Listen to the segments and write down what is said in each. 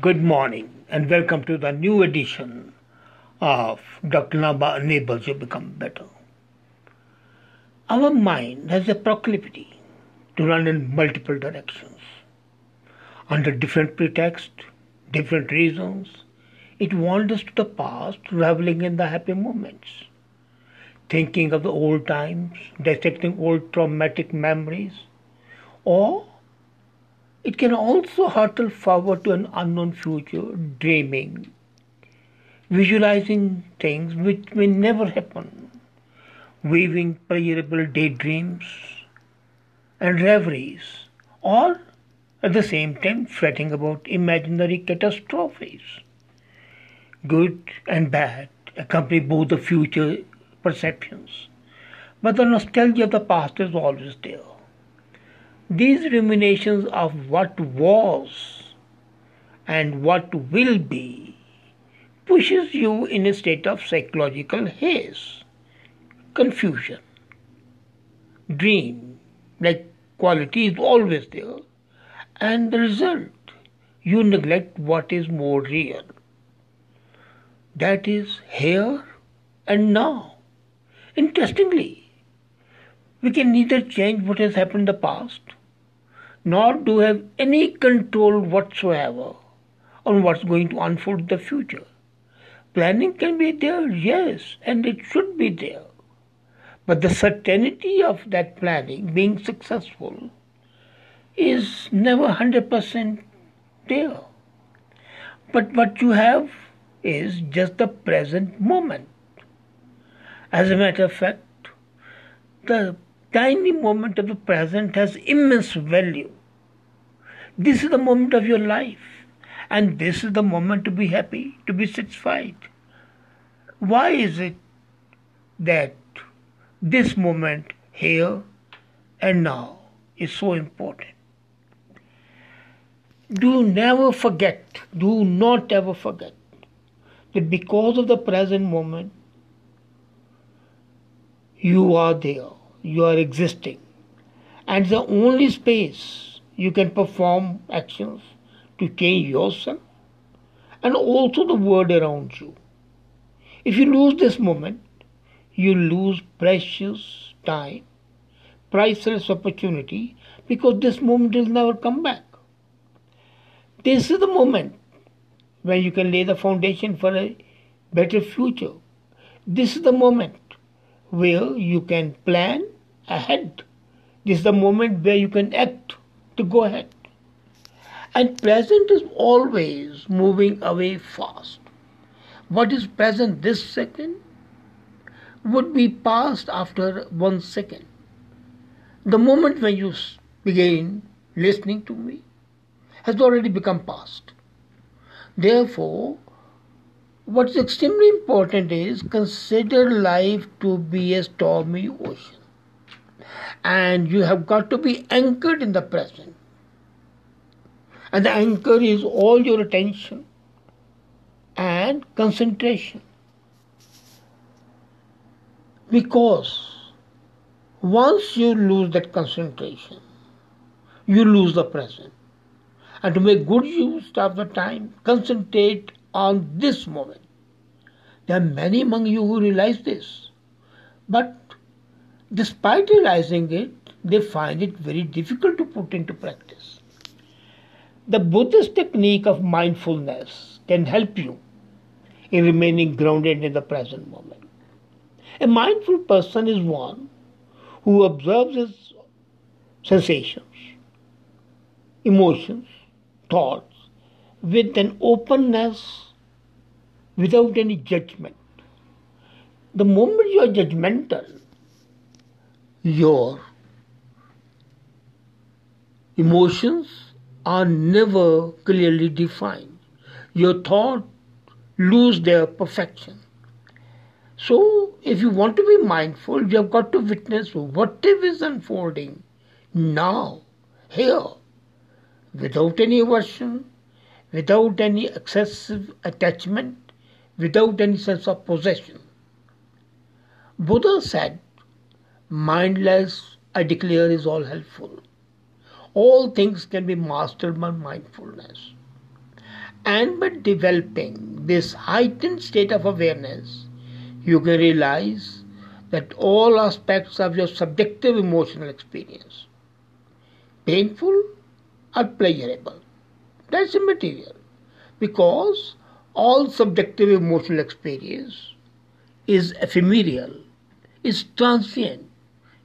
Good morning and welcome to the new edition of Dr. Naba Enables You Become Better. Our mind has a proclivity to run in multiple directions. Under different pretexts, different reasons, it wanders to the past, reveling in the happy moments, thinking of the old times, dissecting old traumatic memories, or it can also hurtle forward to an unknown future, dreaming, visualizing things which may never happen, weaving pleasurable daydreams and reveries, or at the same time fretting about imaginary catastrophes. Good and bad accompany both the future perceptions, but the nostalgia of the past is always there. These ruminations of what was and what will be pushes you in a state of psychological haze, confusion. Dream, like quality, is always there, and the result, you neglect what is more real. That is here and now. Interestingly, we can neither change what has happened in the past nor do have any control whatsoever on what's going to unfold in the future. Planning can be there, yes, and it should be there. But the certainty of that planning being successful is never 100% there. But what you have is just the present moment. As a matter of fact, the tiny moment of the present has immense value. This is the moment of your life, and this is the moment to be happy, to be satisfied. Why is it that this moment here and now is so important? Do never forget, do not ever forget that because of the present moment, you are there, you are existing, and the only space you can perform actions to change yourself and also the world around you. If you lose this moment, you lose precious time, priceless opportunity, because this moment will never come back. This is the moment when you can lay the foundation for a better future. This is the moment where you can plan ahead. This is the moment where you can act to go ahead. And present is always moving away fast. What is present this second would be past after one second. The moment when you begin listening to me has already become past. Therefore, what's extremely important is consider life to be a stormy ocean. And you have got to be anchored in the present. And the anchor is all your attention and concentration. Because once you lose that concentration, you lose the present. And to make good use of the time, concentrate on this moment. There are many among you who realize this. But despite realizing it, they find it very difficult to put into practice. The Buddhist technique of mindfulness can help you in remaining grounded in the present moment. A mindful person is one who observes his sensations, emotions, thoughts with an openness without any judgment. The moment you are judgmental, your emotions are never clearly defined. Your thoughts lose their perfection. So, if you want to be mindful, you have got to witness whatever is unfolding now, here, without any aversion, without any excessive attachment, without any sense of possession. Buddha said, Mindless, I declare, is all helpful. All things can be mastered by mindfulness. And by developing this heightened state of awareness, you can realize that all aspects of your subjective emotional experience, painful or pleasurable, that's immaterial because all subjective emotional experience is ephemeral, is transient,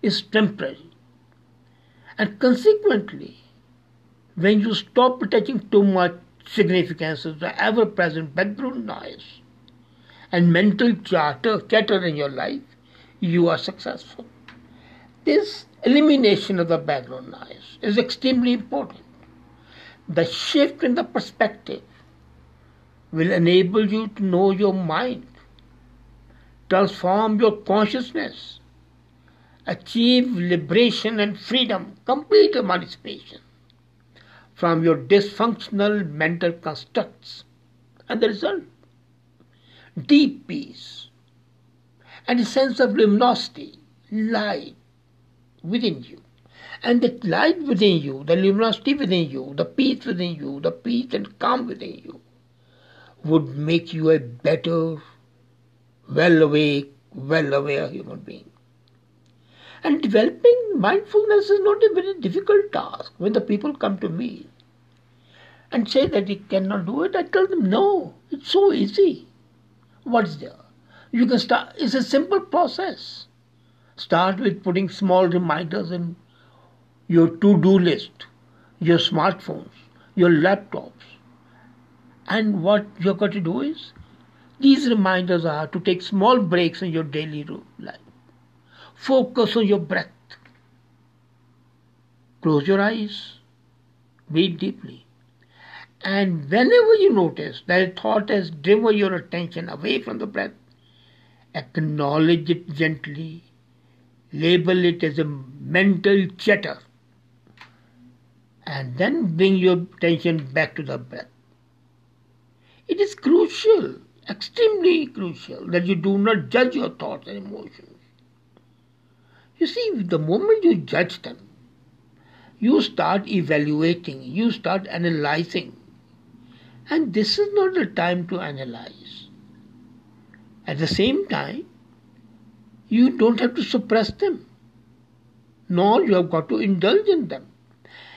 is temporary. And consequently, when you stop attaching too much significance to the ever present background noise and mental chatter, chatter in your life, you are successful. This elimination of the background noise is extremely important. The shift in the perspective will enable you to know your mind, transform your consciousness, achieve liberation and freedom, complete emancipation from your dysfunctional mental constructs. And the result? Deep peace and a sense of luminosity, light within you. And that light within you, the luminosity within you, the peace within you, the peace and calm within you would make you a better, well awake, well aware human being. And developing mindfulness is not a very difficult task. When the people come to me and say that they cannot do it, I tell them, no, it's so easy. What's there? You can start, it's a simple process. Start with putting small reminders in your to do list, your smartphones, your laptops, and what you've got to do is, these reminders are to take small breaks in your daily life. Focus on your breath. Close your eyes. Breathe deeply. And whenever you notice that a thought has driven your attention away from the breath, acknowledge it gently. Label it as a mental chatter. And then bring your attention back to the breath. It is crucial, extremely crucial, that you do not judge your thoughts and emotions. You see, the moment you judge them, you start evaluating, you start analyzing. And this is not the time to analyze. At the same time, you don't have to suppress them, nor you have got to indulge in them.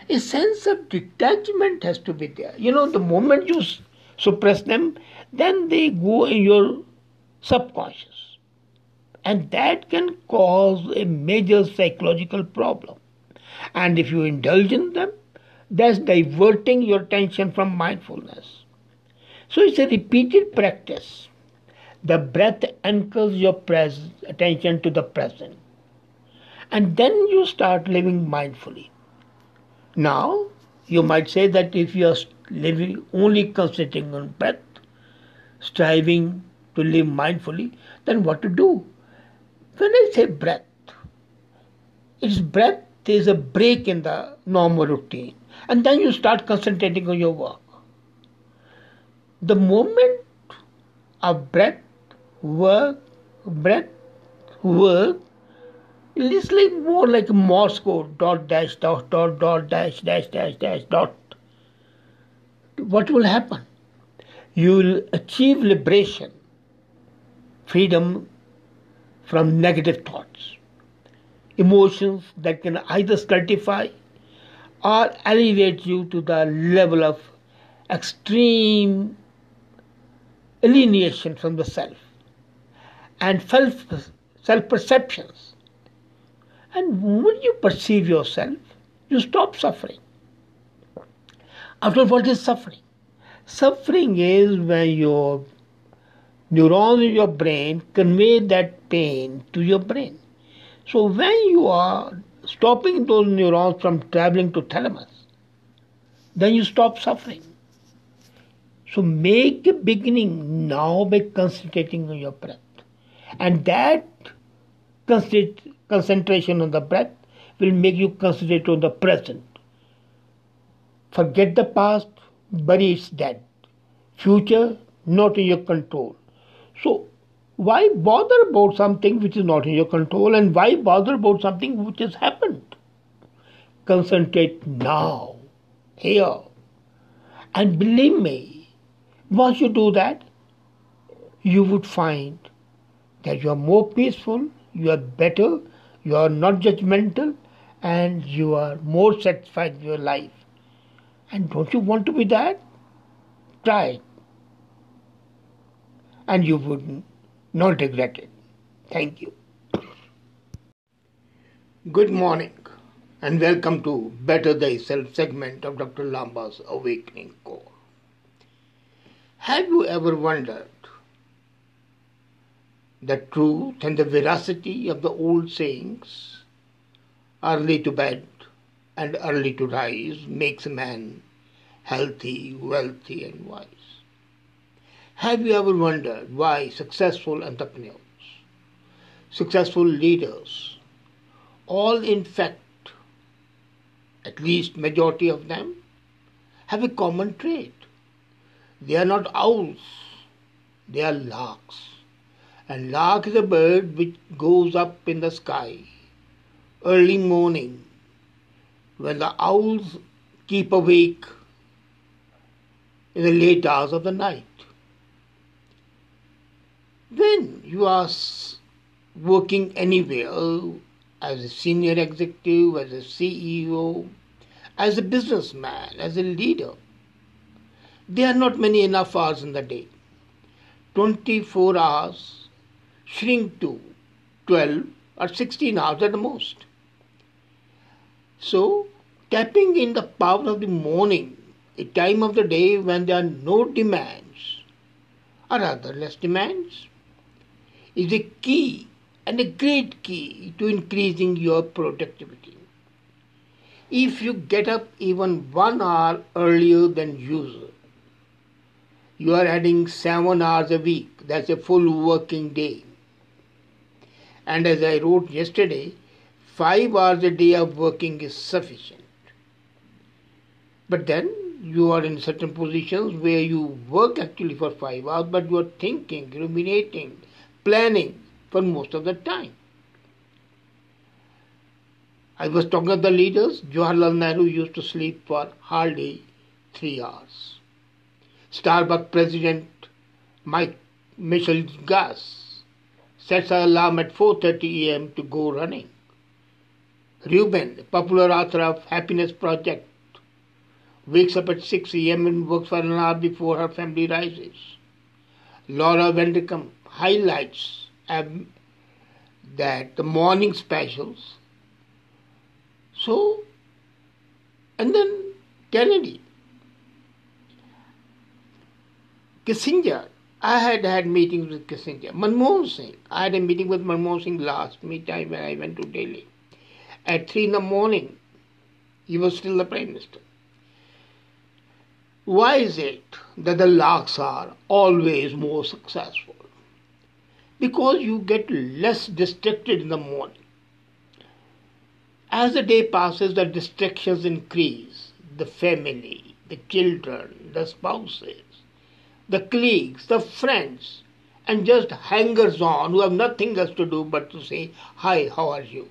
A sense of detachment has to be there. You know, the moment you suppress them, then they go in your subconscious. And that can cause a major psychological problem. And if you indulge in them, that's diverting your attention from mindfulness. So it's a repeated practice. The breath anchors your pres- attention to the present. And then you start living mindfully. Now, you might say that if you are living only concentrating on breath, striving to live mindfully, then what to do? When I say breath, it's breath is a break in the normal routine, and then you start concentrating on your work. The moment of breath, work, breath, work, it's like more like a Morse code, dot dash dot dot dot dash dash dash dash dot what will happen? You will achieve liberation, freedom from negative thoughts, emotions that can either stultify or elevate you to the level of extreme alienation from the self and self perceptions. And when you perceive yourself, you stop suffering. After all, what is suffering? Suffering is when your neurons in your brain convey that pain to your brain. So when you are stopping those neurons from traveling to thalamus, then you stop suffering. So make a beginning now by concentrating on your breath. And that concentration on the breath will make you concentrate on the present. Forget the past, bury its dead. Future, not in your control. So, why bother about something which is not in your control and why bother about something which has happened? Concentrate now, here. And believe me, Once you do that, you would find that you are more peaceful, you are better, you are not judgmental, and you are more satisfied with your life. And don't you want to be that? Try it. And you would not regret it. Thank you. Good morning and welcome to Better Thyself segment of Dr. Lamba's Awakening Call. Have you ever wondered the truth and the veracity of the old sayings? Early to bed and early to rise makes a man healthy, wealthy, and wise. Have you ever wondered why successful entrepreneurs, successful leaders, all in fact, at least majority of them, have a common trait? They are not owls, they are larks. And lark is a bird which goes up in the sky early morning when the owls keep awake in the late hours of the night. When you are working anywhere as a senior executive, as a CEO, as a businessman, as a leader, there are not many enough hours in the day. 24 hours shrink to 12 or 16 hours at the most. So, tapping in the power of the morning, a time of the day when there are no demands, or rather less demands, is a key and a great key to increasing your productivity. If you get up even one hour earlier than usual, you are adding seven hours a week. That's a full working day. And as I wrote yesterday, five hours a day of working is sufficient. But then you are in certain positions where you work actually for five hours, but you are thinking, ruminating, planning for most of the time. I was talking to the leaders. Jawaharlal Nehru used to sleep for hardly three hours. Starbucks president Mike Michelle Gass sets an alarm at 4:30 a.m. to go running. Rubin, popular author of Happiness Project, wakes up at 6 a.m. and works for an hour before her family rises. Laura Vanderkam highlights um, that the morning specials. So, and then Kennedy Kissinger, I had had meetings with Kissinger. Manmohan Singh, I had a meeting with Manmohan Singh last me time when I went to Delhi. At 3 in the morning, he was still the Prime Minister. Why is it that the larks are always more successful? Because you get less distracted in the morning. As the day passes, the distractions increase. The family, the children, the spouses, the colleagues, the friends, and just hangers on who have nothing else to do but to say, Hi, how are you?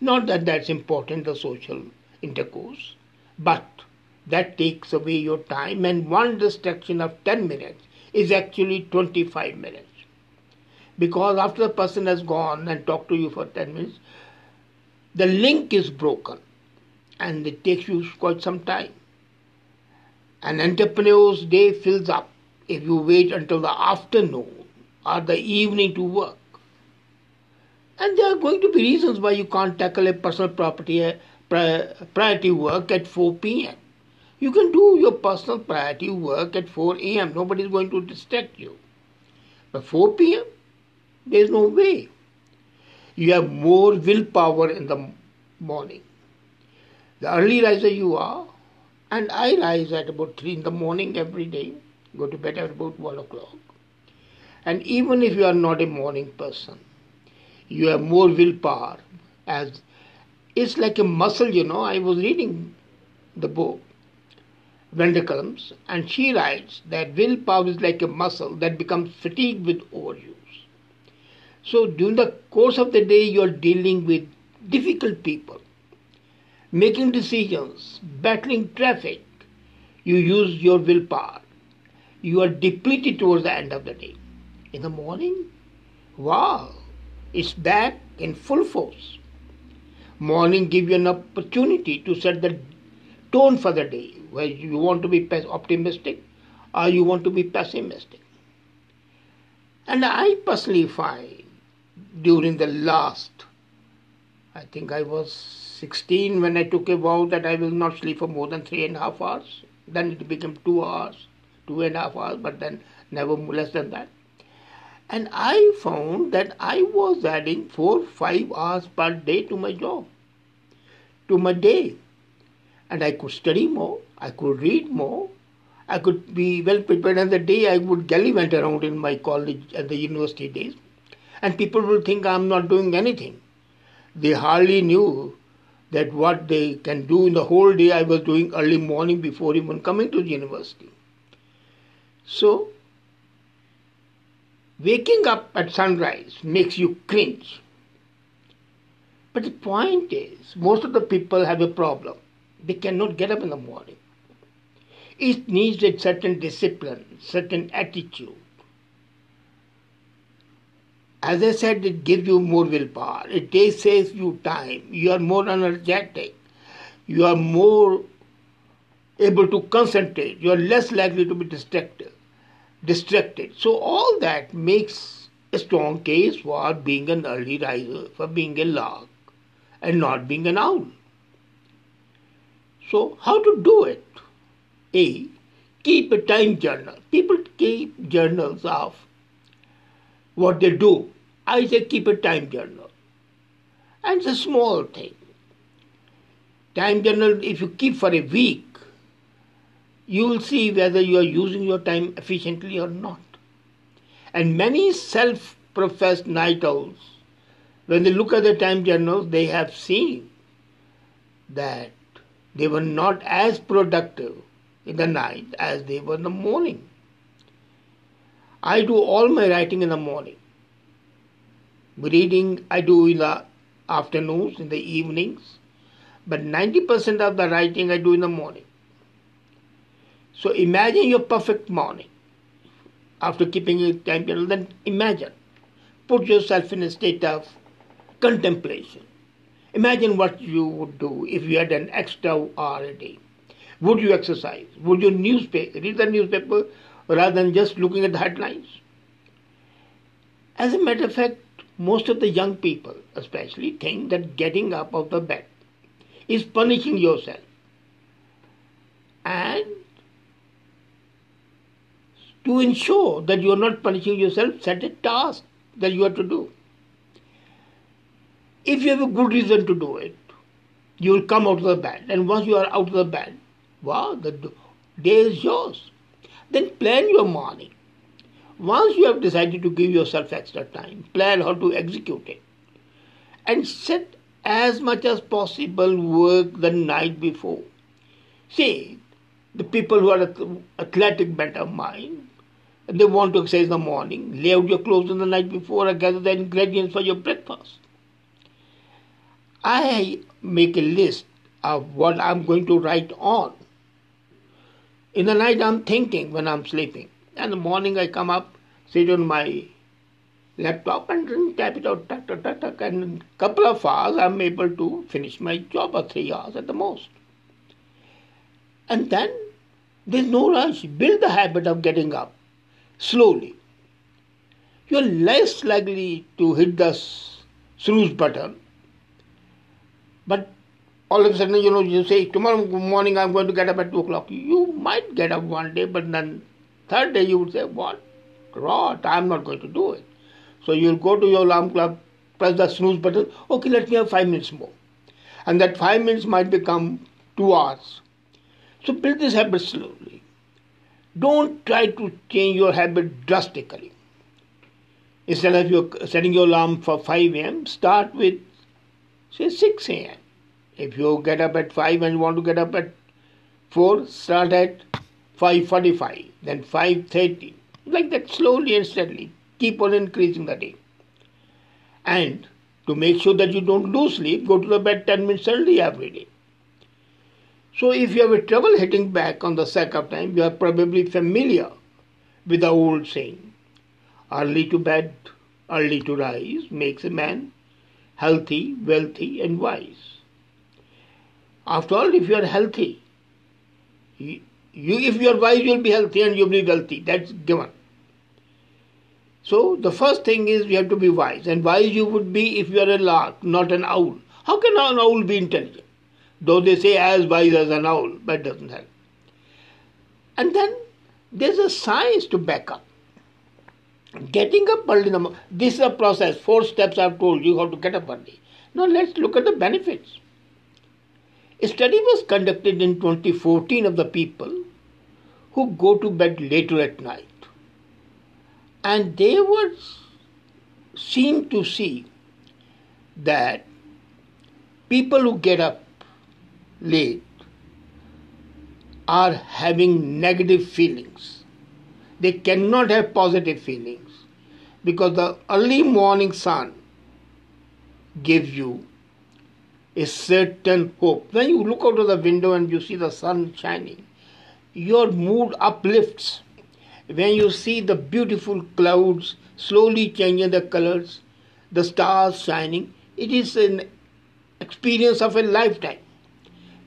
Not that that's important, the social intercourse, but that takes away your time, and one distraction of 10 minutes is actually 25 minutes. Because after the person has gone and talked to you for 10 minutes, the link is broken and it takes you quite some time. An entrepreneur's day fills up if you wait until the afternoon or the evening to work. And there are going to be reasons why you can't tackle a personal property uh, priority work at 4 p.m. You can do your personal priority work at 4 a.m. Nobody is going to distract you. But 4 p.m., there is no way. You have more willpower in the morning. The early riser you are, and I rise at about 3 in the morning every day, go to bed at about 1 o'clock. And even if you are not a morning person, you have more willpower as it's like a muscle, you know. I was reading the book, Vanderkam's, and she writes that willpower is like a muscle that becomes fatigued with overuse. So during the course of the day, you are dealing with difficult people making decisions, battling traffic, you use your willpower. you are depleted towards the end of the day. In the morning, wow, it's back in full force. Morning give you an opportunity to set the tone for the day, where you want to be optimistic or you want to be pessimistic. And I personally find during the last, I think I was 16 when I took a vow that I will not sleep for more than three and a half hours. Then it became two hours, two and a half hours, but then never less than that. And I found that I was adding four, five hours per day to my job, to my day. And I could study more, I could read more, I could be well prepared. And the day I would gallivant around in my college and the university days, and people will think I'm not doing anything. They hardly knew that what they can do in the whole day I was doing early morning before even coming to the university. So, waking up at sunrise makes you cringe. But the point is, most of the people have a problem. They cannot get up in the morning. It needs a certain discipline, certain attitude. As I said, it gives you more willpower. It saves you time. You are more energetic. You are more able to concentrate. You are less likely to be distracted. Distracted. So all that makes a strong case for being an early riser, for being a lark, and not being an owl. So how to do it? A. Keep a time journal. People keep journals of what they do. I say keep a time journal. And it's a small thing. Time journal, if you keep for a week, you will see whether you are using your time efficiently or not. And many self professed night owls, when they look at the time journals, they have seen that they were not as productive in the night as they were in the morning. I do all my writing in the morning. Reading I do in the afternoons, in the evenings, but 90% of the writing I do in the morning. So imagine your perfect morning after keeping a time table, then imagine. Put yourself in a state of contemplation. Imagine what you would do if you had an extra hour a day. Would you exercise? Would you newspaper, read the newspaper rather than just looking at the headlines? As a matter of fact, most of the young people, especially, think that getting up out of the bed is punishing yourself. And to ensure that you are not punishing yourself, set a task that you have to do. If you have a good reason to do it, you will come out of the bed. And once you are out of the bed, Wow, the day is yours. Then plan your morning. Once you have decided to give yourself extra time, plan how to execute it. And set as much as possible work the night before. See, the people who are athletic bent of mind, they want to exercise in the morning, lay out your clothes in the night before or gather the ingredients for your breakfast. I make a list of what I'm going to write on in the night, I'm thinking when I'm sleeping. And in the morning, I come up, sit on my laptop, and type it out, tuck, tuck, tuck, tuck. And in a couple of hours, I'm able to finish my job, or three hours at the most. And then there's no rush. Build the habit of getting up slowly. You're less likely to hit the snooze button, but all of a sudden, you know, you say, tomorrow morning I'm going to get up at 2 o'clock. You might get up one day, but then third day you would say, what? Rot, I'm not going to do it. So you'll go to your alarm clock, press the snooze button, okay, let me have five minutes more. And that five minutes might become two hours. So build this habit slowly. Don't try to change your habit drastically. Instead of you setting your alarm for 5 a.m., start with, say, 6 a.m. If you get up at 5 and you want to get up at 4, start at 5.45, then 5.30. Like that slowly and steadily. Keep on increasing the day. And to make sure that you don't lose sleep, go to the bed 10 minutes early every day. So if you have a trouble hitting back on the sack of time, you are probably familiar with the old saying early to bed, early to rise makes a man healthy, wealthy, and wise. After all, if you are healthy, you, if you are wise, you will be healthy and you will be wealthy. That's given. So the first thing is you have to be wise, and wise you would be if you are a lark, not an owl. How can an owl be intelligent? Though they say as wise as an owl, but doesn't help. And then there's a science to back up. Getting up early in the morning, this is a process. Four steps I've told you how to get up early. Now let's look at the benefits. A study was conducted in 2014 of the people who go to bed later at night. And they were seen to see that people who get up late are having negative feelings. They cannot have positive feelings because the early morning sun gives you a certain hope. When you look out of the window and you see the sun shining, your mood uplifts. When you see the beautiful clouds slowly changing their colors, the stars shining, it is an experience of a lifetime.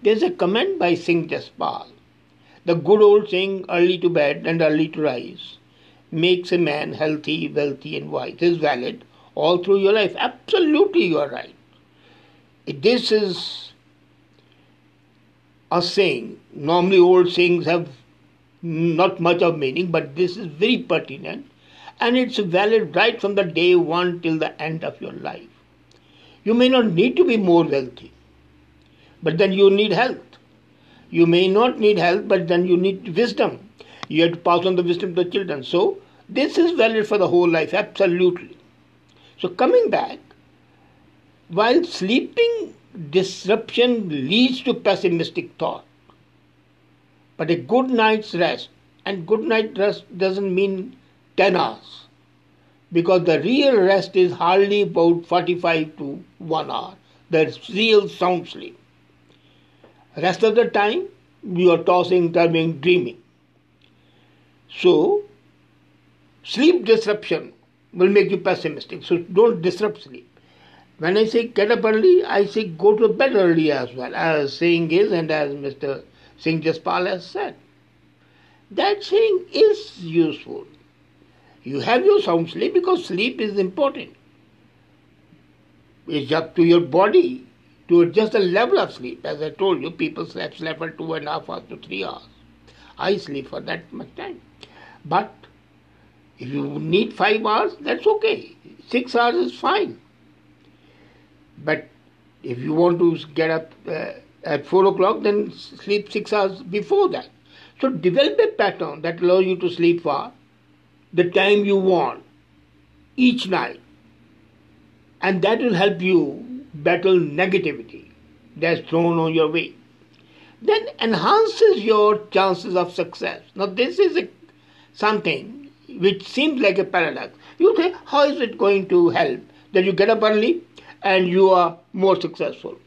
There's a comment by Singh Jaspal. The good old saying, early to bed and early to rise, makes a man healthy, wealthy, and wise, is valid all through your life. Absolutely, you are right. This is a saying. Normally, old sayings have not much of meaning, but this is very pertinent and it's valid right from the day one till the end of your life. You may not need to be more wealthy, but then you need health. You may not need health, but then you need wisdom. You have to pass on the wisdom to the children. So, this is valid for the whole life, absolutely. So, coming back, while sleeping disruption leads to pessimistic thought, but a good night's rest, and good night rest doesn't mean 10 hours, because the real rest is hardly about 45 to 1 hour, the real sound sleep. Rest of the time, you are tossing, turning, dreaming. So, sleep disruption will make you pessimistic. So, don't disrupt sleep. When I say get up early, I say go to bed early as well, as saying is, and as Mr. Singh Jaspal has said. That saying is useful. You have your sound sleep because sleep is important. It's up to your body to adjust the level of sleep. As I told you, people sleep, sleep for two and a half hours to three hours. I sleep for that much time. But if you need five hours, that's okay. Six hours is fine. But if you want to get up uh, at 4 o'clock, then sleep 6 hours before that. So develop a pattern that allows you to sleep for the time you want each night. And that will help you battle negativity that's thrown on your way. Then enhances your chances of success. Now, this is a, something which seems like a paradox. You say, how is it going to help that you get up early and you are more successful.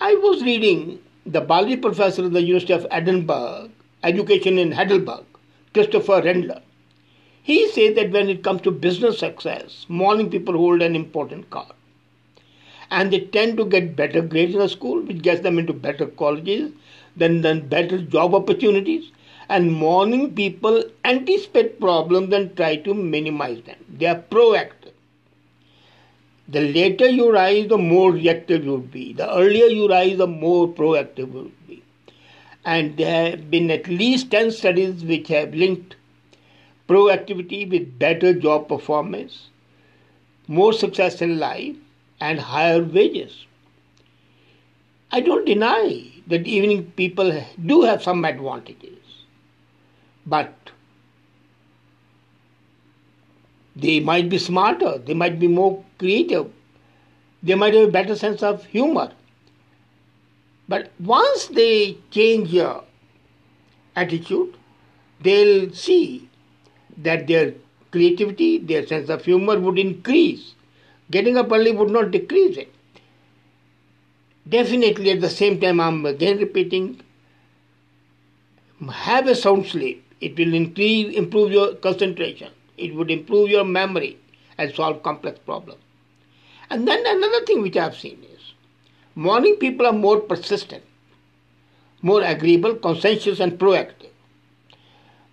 I was reading the Bali professor of the University of Edinburgh, Education in Heidelberg, Christopher Randler. He said that when it comes to business success, morning people hold an important card. And they tend to get better grades in the school, which gets them into better colleges, then, then better job opportunities. And morning people anticipate problems and try to minimize them. They are proactive. The later you rise, the more reactive you will be. The earlier you rise, the more proactive you will be. And there have been at least 10 studies which have linked proactivity with better job performance, more success in life, and higher wages. I don't deny that evening people do have some advantages, but they might be smarter, they might be more creative, they might have a better sense of humor. But once they change your attitude, they'll see that their creativity, their sense of humor would increase. Getting up early would not decrease it. Definitely, at the same time, I'm again repeating have a sound sleep. It will increase, improve your concentration. It would improve your memory and solve complex problems. And then another thing which I have seen is morning people are more persistent, more agreeable, conscientious, and proactive.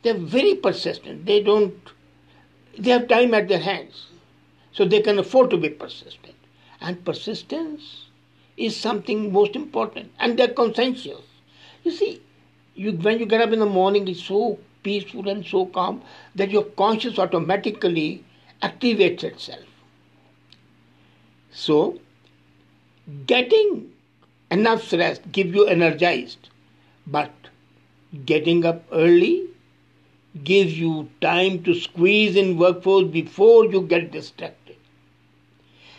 They're very persistent. They don't, they have time at their hands. So they can afford to be persistent. And persistence is something most important. And they're conscientious. You see, you, when you get up in the morning, it's so peaceful and so calm that your conscience automatically activates itself. So, getting enough rest gives you energized, but getting up early gives you time to squeeze in workforce before you get distracted.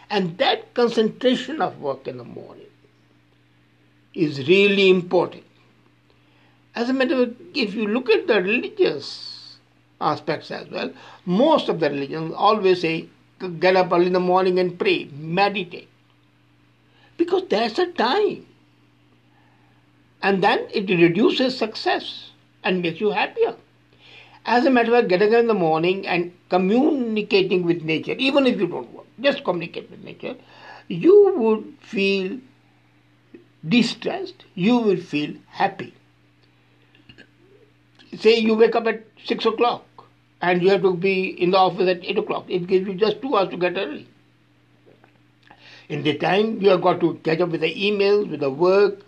And that concentration of work in the morning is really important. As a matter of fact, if you look at the religious aspects as well, most of the religions always say get up early in the morning and pray, meditate. Because there's a time. And then it reduces success and makes you happier. As a matter of fact, getting up in the morning and communicating with nature, even if you don't work, just communicate with nature, you would feel distressed, you will feel happy. Say you wake up at 6 o'clock and you have to be in the office at 8 o'clock. It gives you just two hours to get early. In the time, you have got to catch up with the emails, with the work,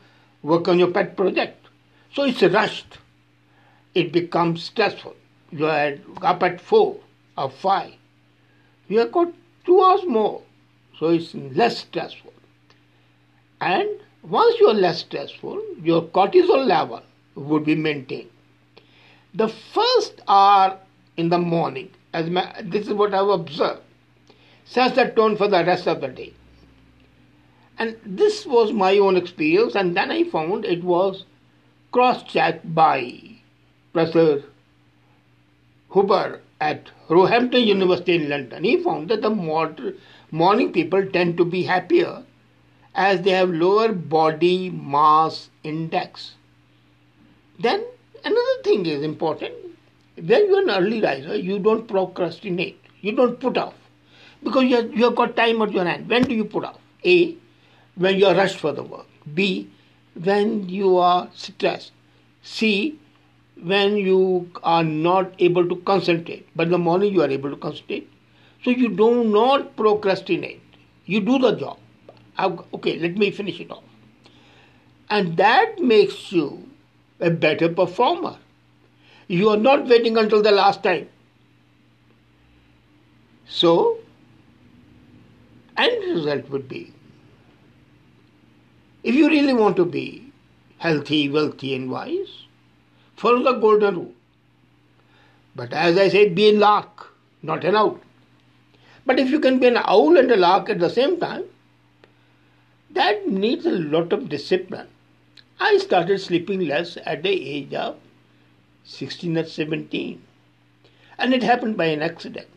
work on your pet project. So it's rushed. It becomes stressful. You are up at 4 or 5. You have got two hours more. So it's less stressful. And once you are less stressful, your cortisol level would be maintained. The first hour in the morning, as my, this is what I've observed, sets the tone for the rest of the day. And this was my own experience, and then I found it was cross checked by Professor Huber at Roehampton University in London. He found that the morning people tend to be happier as they have lower body mass index. Then another thing is important when you're an early riser, you don't procrastinate. You don't put off. Because you have, you have got time at your hand. When do you put off? A, when you are rushed for the work. B, when you are stressed. C, when you are not able to concentrate. But in the morning you are able to concentrate. So you do not procrastinate. You do the job. Okay, let me finish it off. And that makes you a better performer. You are not waiting until the last time. So, end result would be if you really want to be healthy, wealthy, and wise, follow the golden rule. But as I say, be a lark, not an owl. But if you can be an owl and a lark at the same time, that needs a lot of discipline. I started sleeping less at the age of 16 or 17. And it happened by an accident.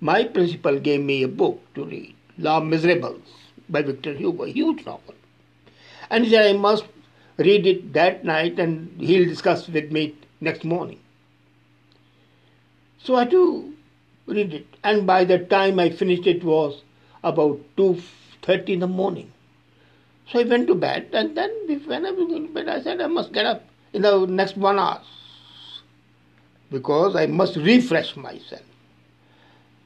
My principal gave me a book to read, La Miserables by Victor Hugo, a huge novel. And he said I must read it that night and he'll discuss with me next morning. So I had to read it. And by the time I finished it was about 2.30 in the morning. So I went to bed and then when I was going to bed I said I must get up in the next one hour because I must refresh myself.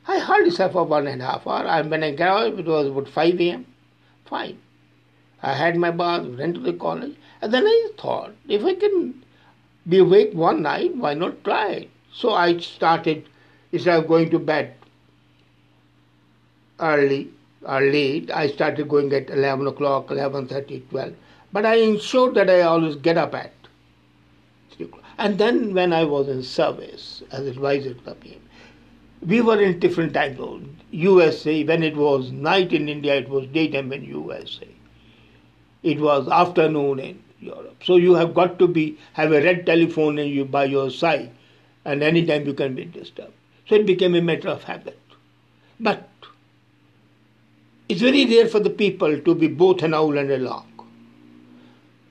I hardly slept for one and a half hour, and when I got up, it was about 5 a.m. Fine. I had my bath, went to the college, and then I thought, if I can be awake one night, why not try it? So I started, instead of going to bed early or late, I started going at 11 o'clock, 11.30, 12. But I ensured that I always get up at 3 o'clock. And then when I was in service as advisor to the PM, we were in different time zones. USA, when it was night in India, it was daytime in USA. It was afternoon in Europe. So you have got to be have a red telephone in you by your side, and anytime you can be disturbed. So it became a matter of habit. But it's very rare for the people to be both an owl and a lark.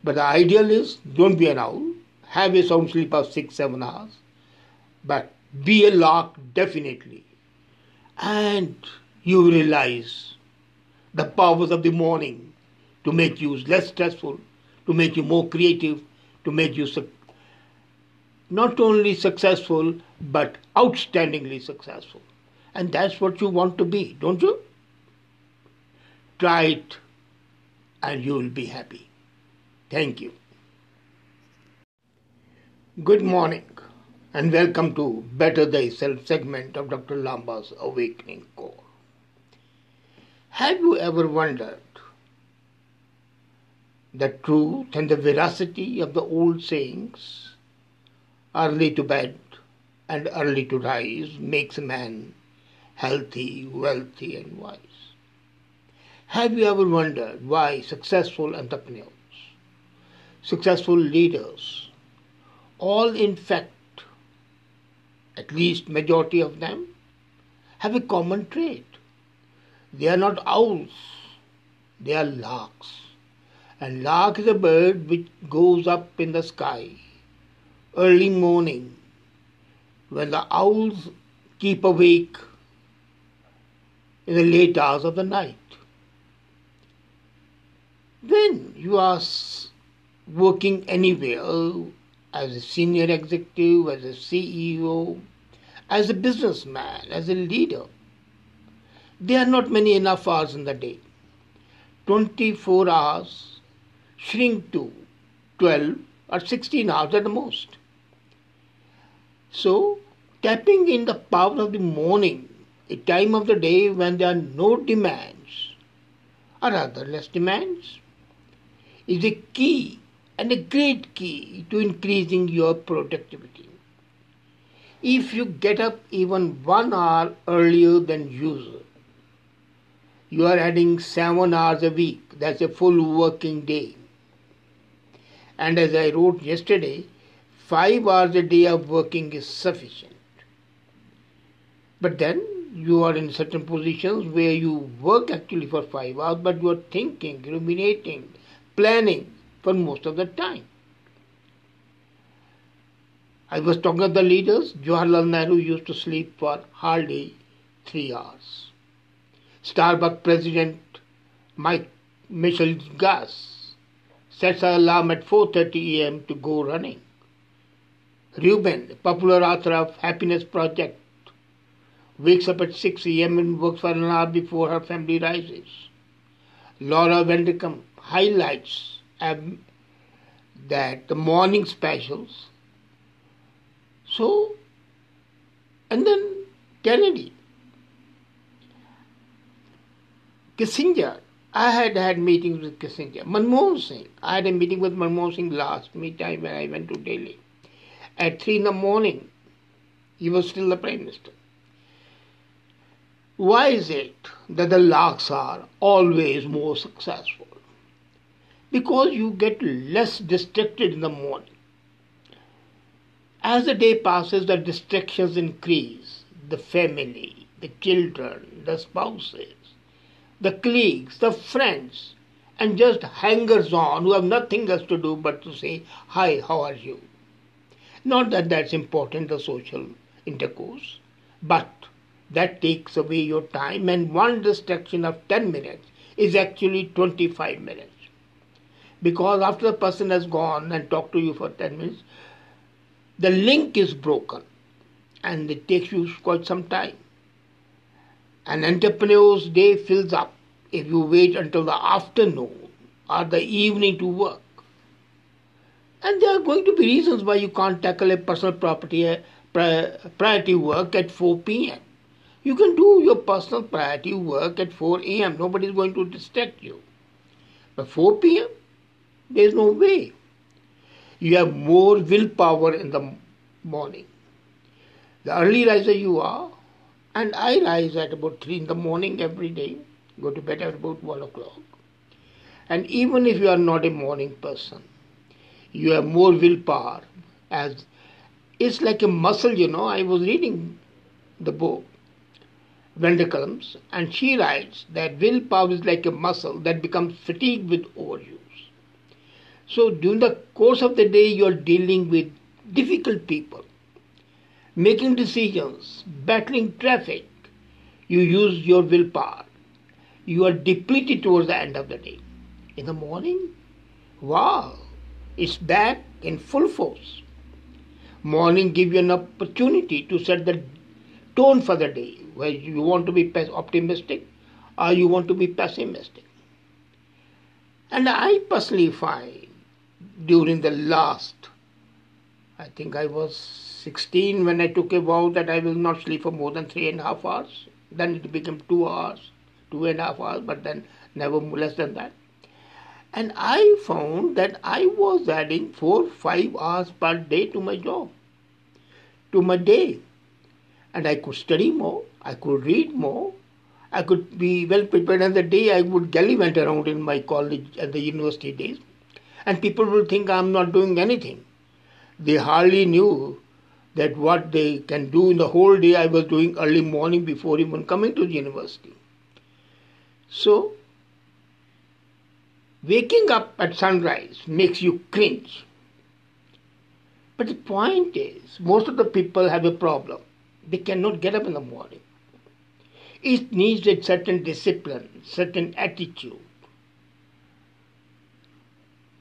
But the ideal is don't be an owl, have a sound sleep of six, seven hours, but be a lark definitely. And you realize the powers of the morning to make you less stressful, to make you more creative, to make you su- not only successful but outstandingly successful. And that's what you want to be, don't you? Try it and you will be happy. Thank you. Good morning and welcome to Better Thyself segment of Dr. Lamba's Awakening Call. Have you ever wondered the truth and the veracity of the old sayings? Early to bed and early to rise makes a man healthy, wealthy, and wise. Have you ever wondered why successful entrepreneurs, successful leaders, all in fact, at least majority of them, have a common trait? They are not owls, they are larks. And lark is a bird which goes up in the sky early morning when the owls keep awake in the late hours of the night. When you are working anywhere as a senior executive, as a CEO, as a businessman, as a leader, there are not many enough hours in the day. 24 hours shrink to 12 or 16 hours at the most. So, tapping in the power of the morning, a time of the day when there are no demands, or rather less demands, is a key and a great key to increasing your productivity. If you get up even one hour earlier than usual, you are adding seven hours a week. That's a full working day. And as I wrote yesterday, five hours a day of working is sufficient. But then you are in certain positions where you work actually for five hours, but you are thinking, ruminating, planning for most of the time. I was talking of the leaders. Jawaharlal Nehru used to sleep for hardly three hours. Starbucks president Mike Michelle Gass sets an alarm at 4:30 a.m. to go running. Rubin, the popular author of Happiness Project, wakes up at 6 a.m. and works for an hour before her family rises. Laura Vanderkam highlights um, that the morning specials. So, and then Kennedy. Kissinger. I had had meetings with Kissinger. Manmohan Singh. I had a meeting with Manmohan Singh last me time when I went to Delhi. At 3 in the morning, he was still the Prime Minister. Why is it that the larks are always more successful? Because you get less distracted in the morning. As the day passes, the distractions increase. The family, the children, the spouses, the colleagues, the friends, and just hangers on who have nothing else to do but to say, Hi, how are you? Not that that's important, the social intercourse, but that takes away your time, and one distraction of 10 minutes is actually 25 minutes. Because after the person has gone and talked to you for 10 minutes, the link is broken and it takes you quite some time. An entrepreneur's day fills up if you wait until the afternoon or the evening to work. And there are going to be reasons why you can't tackle a personal property uh, priority work at 4 p.m. You can do your personal priority work at 4 a.m. Nobody is going to distract you. But 4 p.m., there is no way. You have more willpower in the morning. The early riser you are, and I rise at about 3 in the morning every day, go to bed at about 1 o'clock. And even if you are not a morning person, you have more willpower as it's like a muscle, you know. I was reading the book, Vanderkam's, and she writes that willpower is like a muscle that becomes fatigued with overuse. So during the course of the day, you are dealing with difficult people, making decisions, battling traffic. You use your willpower. You are depleted towards the end of the day. In the morning, wow, it's back in full force. Morning give you an opportunity to set the tone for the day, whether you want to be optimistic or you want to be pessimistic. And I personally find during the last, I think I was 16 when I took a vow that I will not sleep for more than three and a half hours. Then it became two hours, two and a half hours, but then never less than that. And I found that I was adding four, five hours per day to my job, to my day. And I could study more, I could read more, I could be well prepared. And the day I would gallivant around in my college and the university days, and people will think I'm not doing anything. They hardly knew that what they can do in the whole day I was doing early morning before even coming to the university. So, waking up at sunrise makes you cringe. But the point is, most of the people have a problem. They cannot get up in the morning. It needs a certain discipline, certain attitude.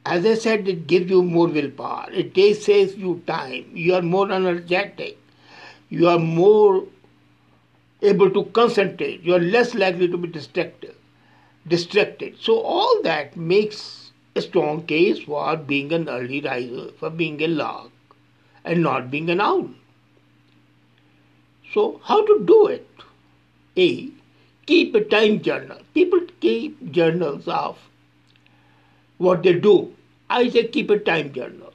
As I said, it gives you more willpower. It saves you time. You are more energetic. You are more able to concentrate. You are less likely to be distracted. Distracted. So all that makes a strong case for being an early riser, for being a lark, and not being an owl. So how to do it? A. Keep a time journal. People keep journals of what they do. I say keep a time journal.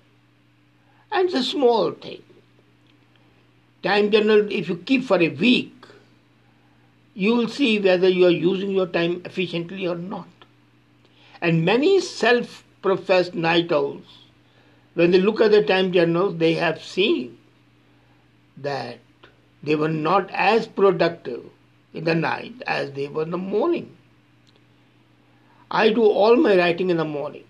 And it's a small thing. Time journal, if you keep for a week, you will see whether you are using your time efficiently or not. And many self professed night owls, when they look at the time journals, they have seen that they were not as productive in the night as they were in the morning. I do all my writing in the morning.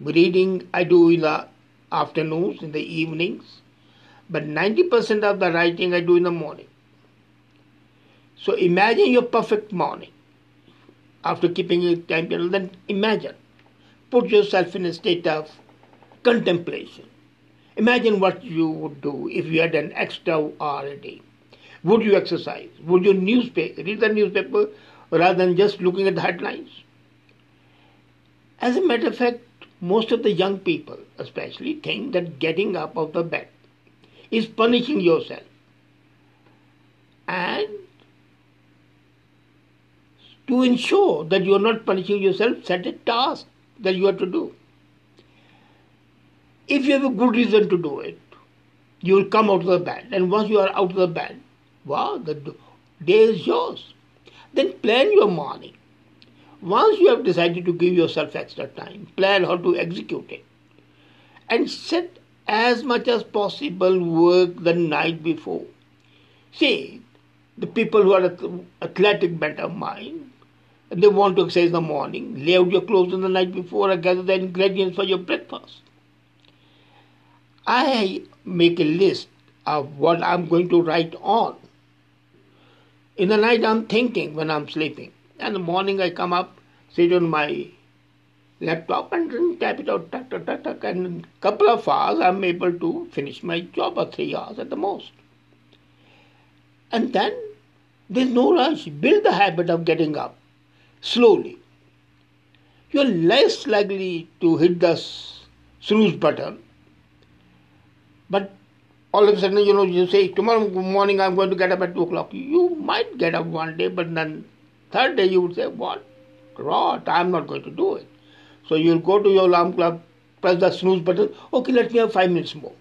Reading I do in the afternoons, in the evenings, but 90% of the writing I do in the morning. So imagine your perfect morning after keeping a timetable, then imagine. Put yourself in a state of contemplation. Imagine what you would do if you had an extra hour a day. Would you exercise? Would you newspaper, read the newspaper rather than just looking at the headlines? As a matter of fact, most of the young people, especially, think that getting up out of the bed is punishing yourself. And to ensure that you are not punishing yourself, set a task that you have to do. If you have a good reason to do it, you will come out of the bed. And once you are out of the bed, wow, the day is yours. Then plan your morning. Once you have decided to give yourself extra time, plan how to execute it. And set as much as possible work the night before. See, the people who are athletic bent of mind, they want to exercise in the morning, lay out your clothes in the night before and gather the ingredients for your breakfast. I make a list of what I'm going to write on. In the night, I'm thinking when I'm sleeping. And in the morning, I come up, sit on my laptop, and type it out, tuck, tuck, tuck, tuck. And in a couple of hours, I'm able to finish my job, or three hours at the most. And then there's no rush. Build the habit of getting up slowly. You're less likely to hit the snooze button but all of a sudden, you know, you say, tomorrow morning I'm going to get up at 2 o'clock. You might get up one day, but then third day you would say, what? Rot, I'm not going to do it. So you'll go to your alarm clock, press the snooze button, okay, let me have five minutes more.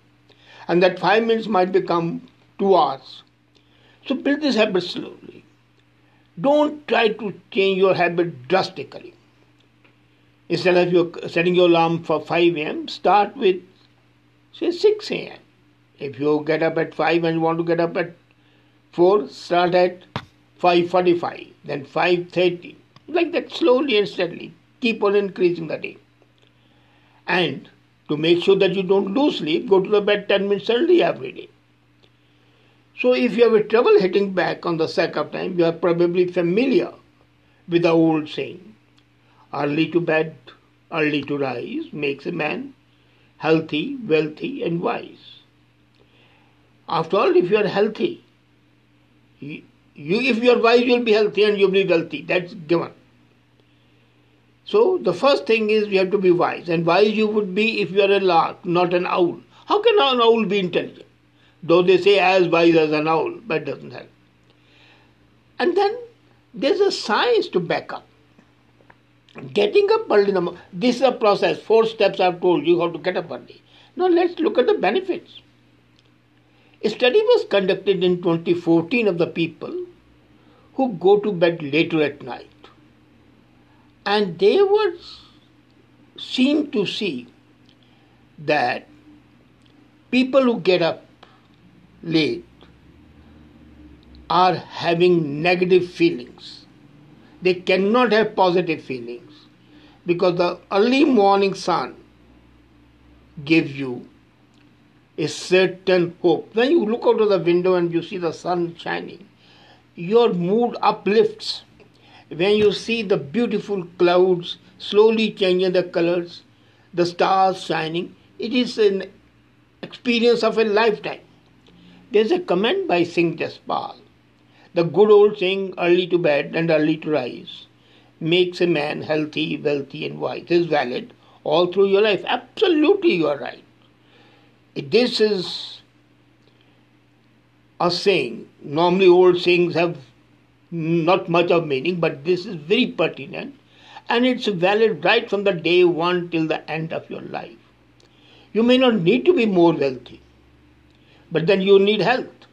And that five minutes might become two hours. So build this habit slowly. Don't try to change your habit drastically. Instead of you setting your alarm for 5 a.m., start with say 6 a.m. If you get up at 5 and you want to get up at 4, start at 5.45, then 5.30. Like that slowly and steadily. Keep on increasing the day. And to make sure that you don't lose sleep, go to the bed 10 minutes early every day. So if you have a trouble hitting back on the second time, you are probably familiar with the old saying, early to bed, early to rise makes a man healthy, wealthy and wise. After all, if you are healthy, you, if you are wise, you will be healthy and you will be wealthy. That's given. So the first thing is you have to be wise, and wise you would be if you are a lark, not an owl. How can an owl be intelligent? Though they say as wise as an owl, but doesn't help. And then there's a science to back up. Getting up early in this is a process. Four steps I've told you how to get up early. Now let's look at the benefits. A study was conducted in 2014 of the people who go to bed later at night. And they were seem to see that people who get up late are having negative feelings. They cannot have positive feelings because the early morning sun gives you a certain hope. When you look out of the window and you see the sun shining, your mood uplifts. When you see the beautiful clouds slowly changing the colors, the stars shining, it is an experience of a lifetime. There's a comment by Singh Jaspal. The good old saying, early to bed and early to rise, makes a man healthy, wealthy, and wise. Is valid all through your life. Absolutely, you are right. This is a saying. Normally, old sayings have not much of meaning, but this is very pertinent and it's valid right from the day one till the end of your life. You may not need to be more wealthy, but then you need health.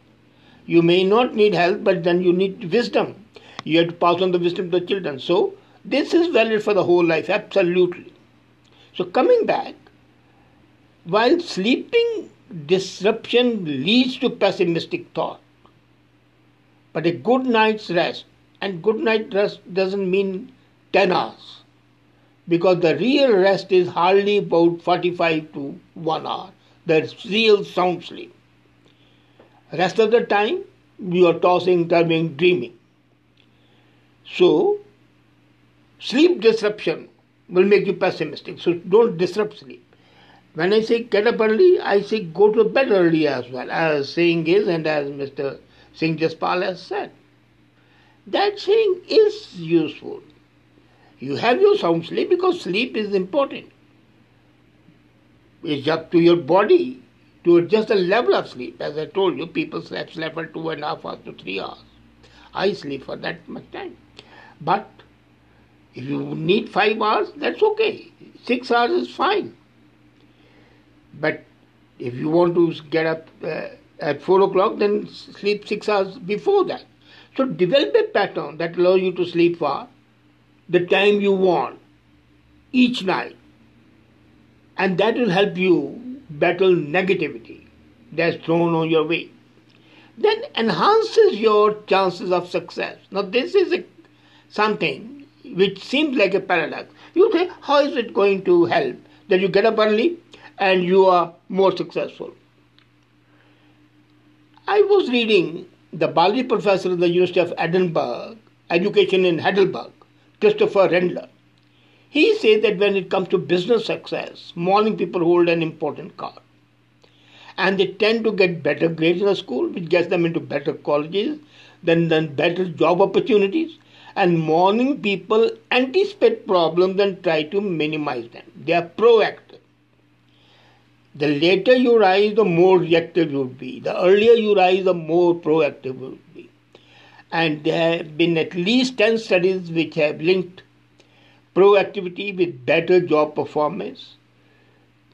You may not need health, but then you need wisdom. You have to pass on the wisdom to the children. So, this is valid for the whole life, absolutely. So, coming back, while sleeping disruption leads to pessimistic thought, but a good night's rest, and good night rest doesn't mean 10 hours, because the real rest is hardly about 45 to 1 hour, the real sound sleep. Rest of the time, you are tossing, turning, dreaming. So, sleep disruption will make you pessimistic. So, don't disrupt sleep. When I say get up early, I say go to bed early as well, as saying is, and as Mr. Singh Jaspal has said. That saying is useful. You have your sound sleep because sleep is important. It's up to your body to adjust the level of sleep. As I told you, people slept, slept for two and a half hours to three hours. I sleep for that much time. But if you need five hours, that's okay. Six hours is fine. But if you want to get up uh, at 4 o'clock, then sleep 6 hours before that. So develop a pattern that allows you to sleep for the time you want each night. And that will help you battle negativity that's thrown on your way. Then enhances your chances of success. Now, this is a, something which seems like a paradox. You say, how is it going to help that you get up early and you are more successful? I was reading the Bali professor of the University of Edinburgh, education in Heidelberg, Christopher Randler. He says that when it comes to business success, morning people hold an important card. And they tend to get better grades in the school, which gets them into better colleges, then, then better job opportunities. And morning people anticipate problems and try to minimize them. They are proactive. The later you rise, the more reactive you will be. The earlier you rise, the more proactive you will be. And there have been at least 10 studies which have linked proactivity with better job performance,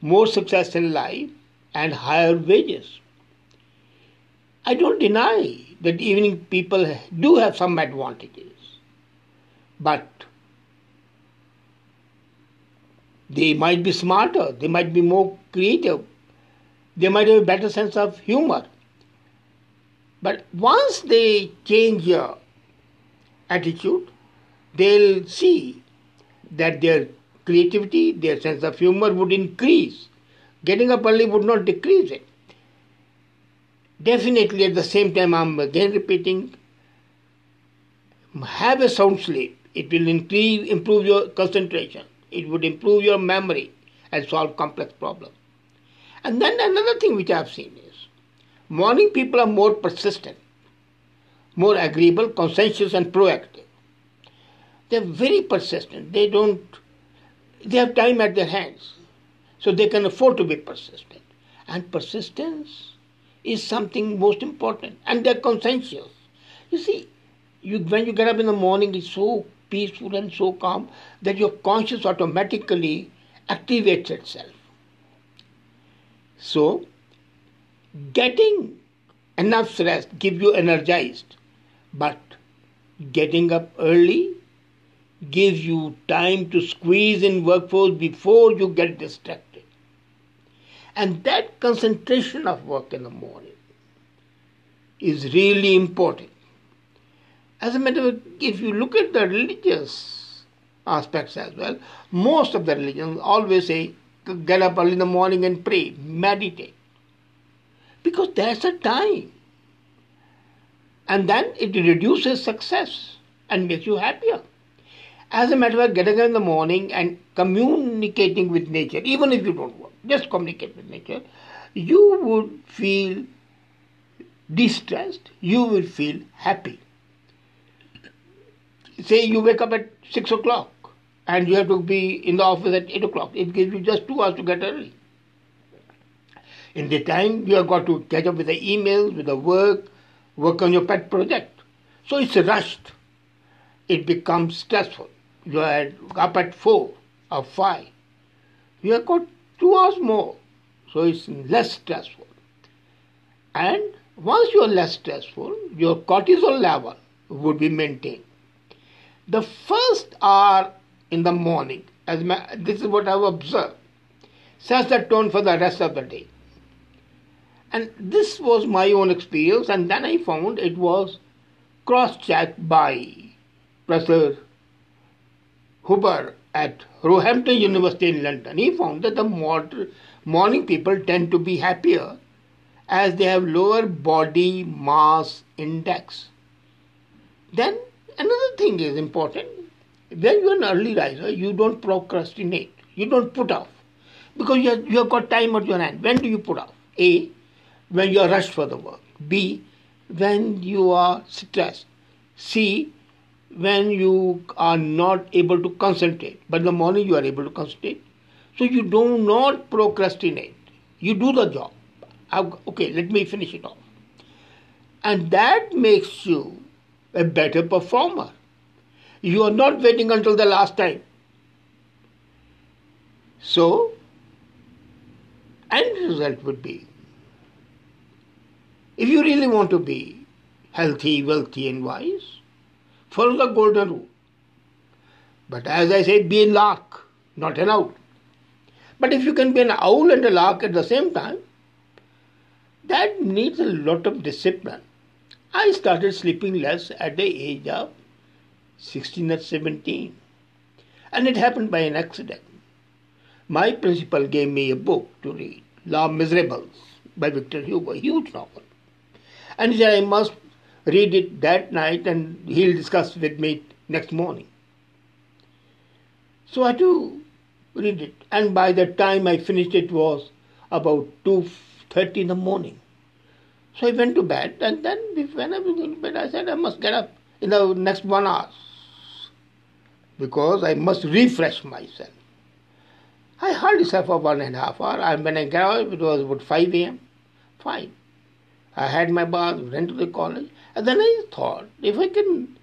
more success in life, and higher wages. I don't deny that evening people do have some advantages, but they might be smarter, they might be more creative, they might have a better sense of humor. But once they change your attitude, they'll see that their creativity, their sense of humor would increase. Getting up early would not decrease it. Definitely, at the same time, I'm again repeating have a sound sleep. It will increase, improve your concentration, it would improve your memory and solve complex problems. And then another thing which I have seen is morning people are more persistent, more agreeable, conscientious, and proactive. They're very persistent. They don't, they have time at their hands. So they can afford to be persistent. And persistence is something most important. And they're conscientious. You see, you, when you get up in the morning, it's so peaceful and so calm that your conscience automatically activates itself. So, getting enough rest gives you energized, but getting up early gives you time to squeeze in workforce before you get distracted. And that concentration of work in the morning is really important. As a matter of fact, if you look at the religious aspects as well, most of the religions always say get up early in the morning and pray, meditate. Because there's a time. And then it reduces success and makes you happier. As a matter of fact, getting up in the morning and communicating with nature, even if you don't work, just communicate with nature, you would feel distressed, you will feel happy. Say you wake up at 6 o'clock and you have to be in the office at 8 o'clock. It gives you just two hours to get early. In the time, you have got to catch up with the emails, with the work, work on your pet project. So it's rushed. It becomes stressful. You are up at 4 or 5. You have got two hours more. So it's less stressful. And once you are less stressful, your cortisol level would be maintained. The first hour in the morning, as my, this is what I've observed, sets the tone for the rest of the day. And this was my own experience, and then I found it was cross checked by Professor Huber at Roehampton University in London. He found that the morning people tend to be happier as they have lower body mass index. Then another thing is important when you're an early riser, you don't procrastinate. You don't put off. Because you have, you have got time at your hand. When do you put off? A, when you are rushed for the work. B, when you are stressed. C, when you are not able to concentrate. But in the morning you are able to concentrate. So you do not procrastinate. You do the job. Okay, let me finish it off. And that makes you a better performer. You are not waiting until the last time. So, end result would be if you really want to be healthy, wealthy, and wise, follow the golden rule. But as I said, be a lark, not an owl. But if you can be an owl and a lark at the same time, that needs a lot of discipline. I started sleeping less at the age of 16 or 17. And it happened by an accident. My principal gave me a book to read, Les Miserables by Victor Hugo, a huge novel. And he said I must read it that night and he'll discuss with me next morning. So I to read it. And by the time I finished it was about 2.30 in the morning. So I went to bed and then when I was going to bed I said I must get up in the next one hour because I must refresh myself. I hardly slept for one and a half hour. And when I got up, it was about 5 a.m. Fine. I had my bath, went to the college, and then I thought, if I can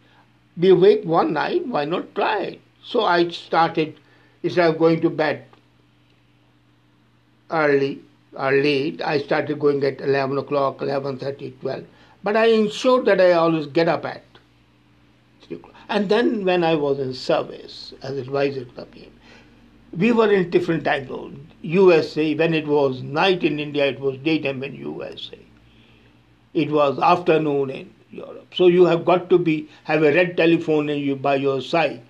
be awake one night, why not try it? So I started, instead of going to bed early or late, I started going at 11 o'clock, 11.30, 12. But I ensured that I always get up at 3 o'clock. and then when I was in service as advisor to the PM, we were in different time zones. USA, when it was night in India, it was daytime in USA. It was afternoon in Europe. So you have got to be have a red telephone you by your side,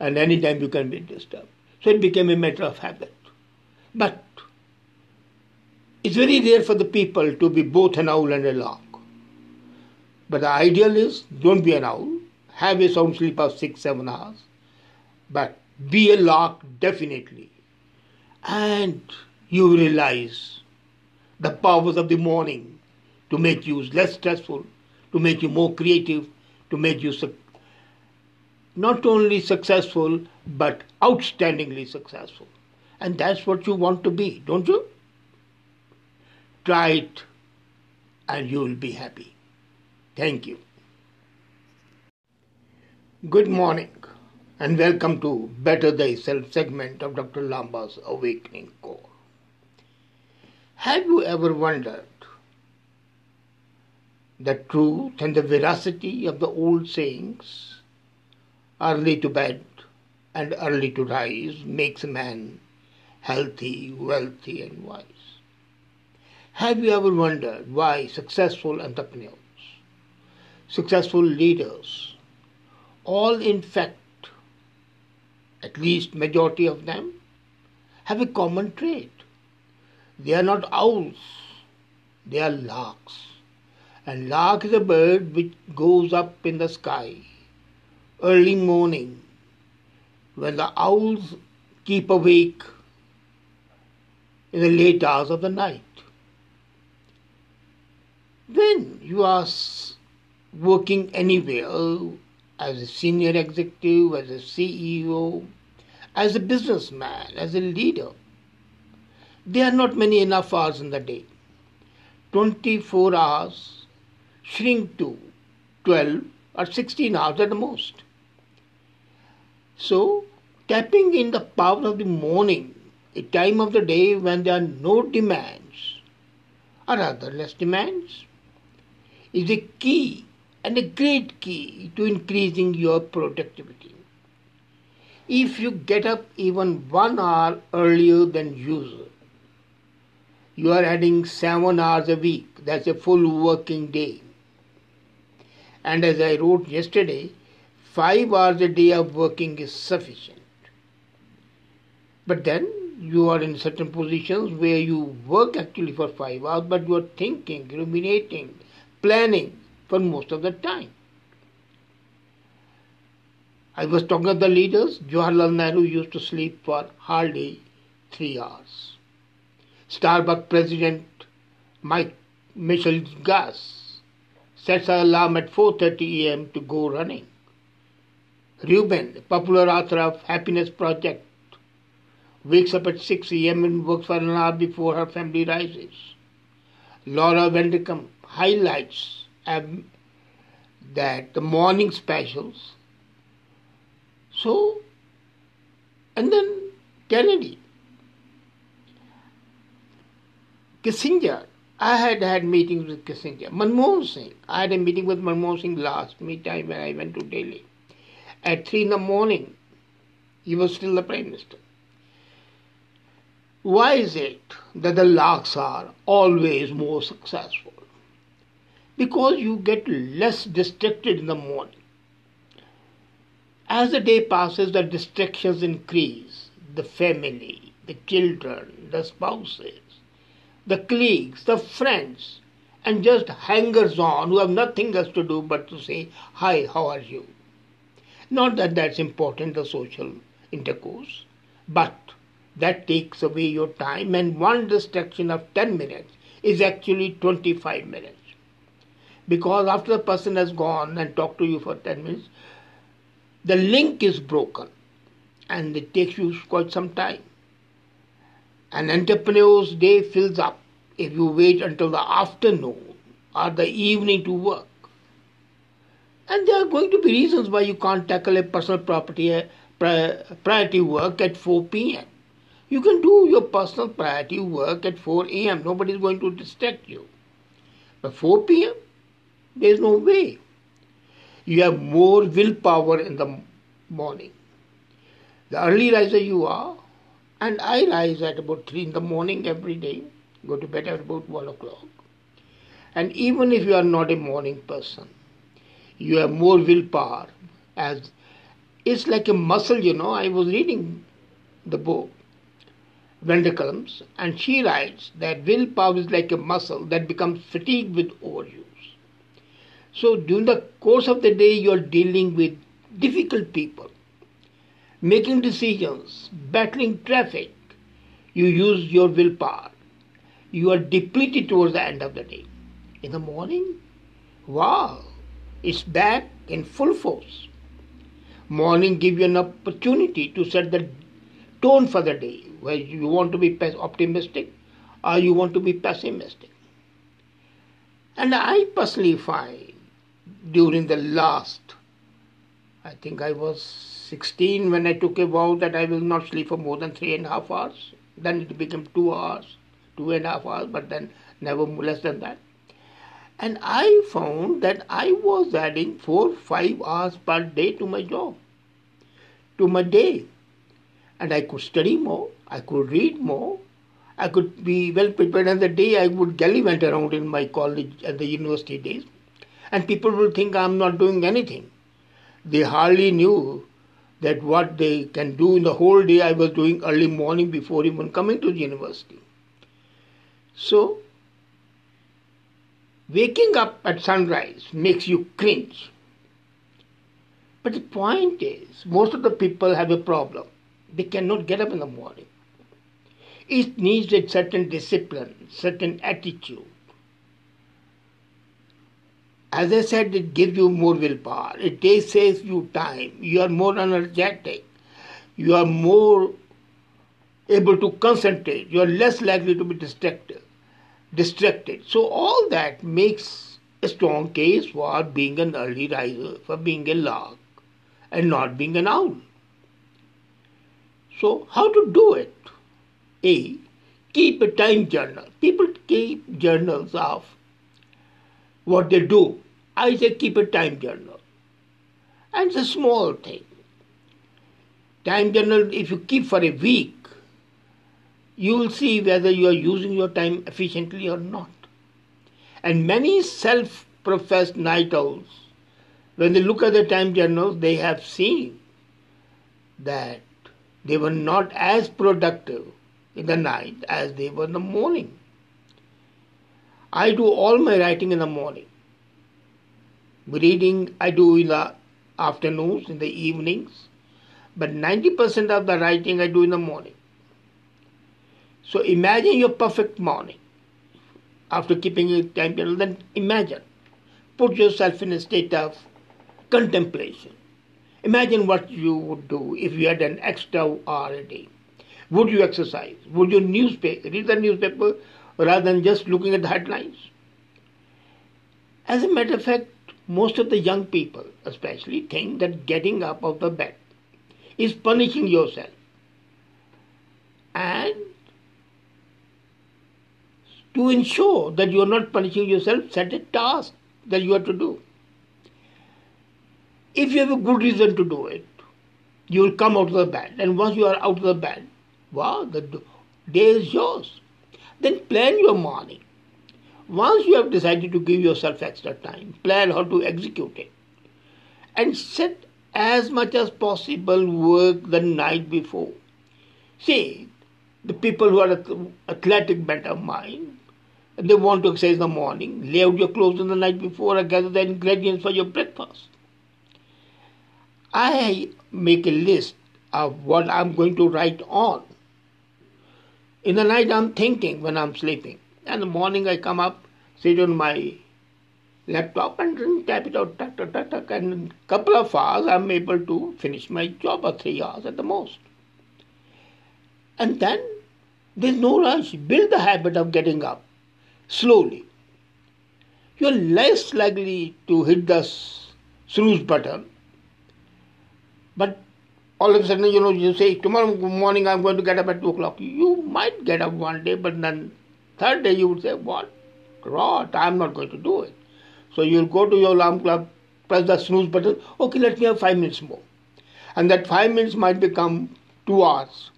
and anytime you can be disturbed. So it became a matter of habit. But it's very rare for the people to be both an owl and a lark. But the ideal is don't be an owl, have a sound sleep of six, seven hours, but be a lark definitely. And you realize the powers of the morning to make you less stressful, to make you more creative, to make you su- not only successful but outstandingly successful. And that's what you want to be, don't you? Try it and you will be happy. Thank you. Good morning and welcome to Better Thyself segment of Dr. Lamba's Awakening Core. Have you ever wondered the truth and the veracity of the old sayings? Early to bed and early to rise makes a man healthy, wealthy, and wise. Have you ever wondered why successful entrepreneurs, successful leaders, all in fact, at least majority of them, have a common trait? They are not owls, they are larks. And lark is a bird which goes up in the sky early morning when the owls keep awake in the late hours of the night. When you are working anywhere as a senior executive, as a CEO, as a businessman, as a leader, there are not many enough hours in the day. 24 hours shrink to 12 or 16 hours at the most. So, tapping in the power of the morning, a time of the day when there are no demands, or rather less demands, is a key and a great key to increasing your productivity. If you get up even one hour earlier than usual, you are adding seven hours a week. That's a full working day. And as I wrote yesterday, five hours a day of working is sufficient. But then you are in certain positions where you work actually for five hours, but you are thinking, ruminating, planning for most of the time. I was talking of the leaders. Jawaharlal Nehru used to sleep for hardly three hours. Starbucks president Mike Michelle Gass sets an alarm at 4.30 a.m. to go running. Rubin, popular author of Happiness Project, wakes up at 6 a.m. and works for an hour before her family rises. Laura Vanderkam highlights um, that the morning specials. So, and then Kennedy, Kissinger. I had had meetings with Kissinger. Manmohan Singh. I had a meeting with Manmohan Singh last me time when I went to Delhi. At three in the morning, he was still the prime minister. Why is it that the larks are always more successful? Because you get less distracted in the morning. As the day passes, the distractions increase. The family, the children, the spouses, the colleagues, the friends, and just hangers on who have nothing else to do but to say, Hi, how are you? Not that that's important, the social intercourse, but that takes away your time, and one distraction of 10 minutes is actually 25 minutes. Because after the person has gone and talked to you for 10 minutes, the link is broken and it takes you quite some time. An entrepreneur's day fills up if you wait until the afternoon or the evening to work. And there are going to be reasons why you can't tackle a personal property priority work at 4 p.m. You can do your personal priority work at 4 a.m. Nobody is going to distract you. But 4 p.m., there's no way. You have more willpower in the morning. The early riser you are, and I rise at about 3 in the morning every day, go to bed at about 1 o'clock. And even if you are not a morning person, you have more willpower as it's like a muscle, you know. I was reading the book, Vanderkams, and she writes that willpower is like a muscle that becomes fatigued with overuse. So during the course of the day, you are dealing with difficult people, making decisions, battling traffic. You use your willpower. You are depleted towards the end of the day. In the morning, wow, it's back in full force. Morning give you an opportunity to set the tone for the day, where you want to be optimistic or you want to be pessimistic. And I personally find during the last, I think I was 16 when I took a vow that I will not sleep for more than three and a half hours. Then it became two hours, two and a half hours, but then never less than that. And I found that I was adding four, five hours per day to my job, to my day. And I could study more, I could read more, I could be well prepared. And the day I would gallivant around in my college and the university days, and people will think I'm not doing anything. They hardly knew that what they can do in the whole day I was doing early morning before even coming to the university. So Waking up at sunrise makes you cringe. But the point is, most of the people have a problem. They cannot get up in the morning. It needs a certain discipline, certain attitude. As I said, it gives you more willpower. It saves you time. You are more energetic. You are more able to concentrate. You are less likely to be distracted distracted. So all that makes a strong case for being an early riser, for being a lark, and not being an owl. So how to do it? A. Keep a time journal. People keep journals of what they do. I say keep a time journal. And it's a small thing. Time journal, if you keep for a week, you will see whether you are using your time efficiently or not. And many self professed night owls, when they look at the time journals, they have seen that they were not as productive in the night as they were in the morning. I do all my writing in the morning. Reading I do in the afternoons, in the evenings, but 90% of the writing I do in the morning. So imagine your perfect morning after keeping a time table. Then imagine, put yourself in a state of contemplation. Imagine what you would do if you had an extra hour a day. Would you exercise? Would you newspaper, read the newspaper rather than just looking at the headlines? As a matter of fact, most of the young people, especially, think that getting up out of the bed is punishing yourself. And to ensure that you are not punishing yourself, set a task that you have to do. If you have a good reason to do it, you will come out of the bed. And once you are out of the bed, wow, the day is yours. Then plan your morning. Once you have decided to give yourself extra time, plan how to execute it. And set as much as possible work the night before. See, the people who are athletic bent of mind, they want to exercise in the morning, lay out your clothes in the night before, or gather the ingredients for your breakfast. I make a list of what I'm going to write on. In the night, I'm thinking when I'm sleeping. And in the morning, I come up, sit on my laptop, and type it out, tuck, tuck, tuck, tuck. And in a couple of hours, I'm able to finish my job, or three hours at the most. And then there's no rush. Build the habit of getting up slowly, you're less likely to hit the snooze button. But all of a sudden, you know, you say, tomorrow morning I'm going to get up at 2 o'clock. You might get up one day, but then third day you would say, what? Rot, I'm not going to do it. So you'll go to your alarm clock, press the snooze button, okay, let me have five minutes more. And that five minutes might become two hours.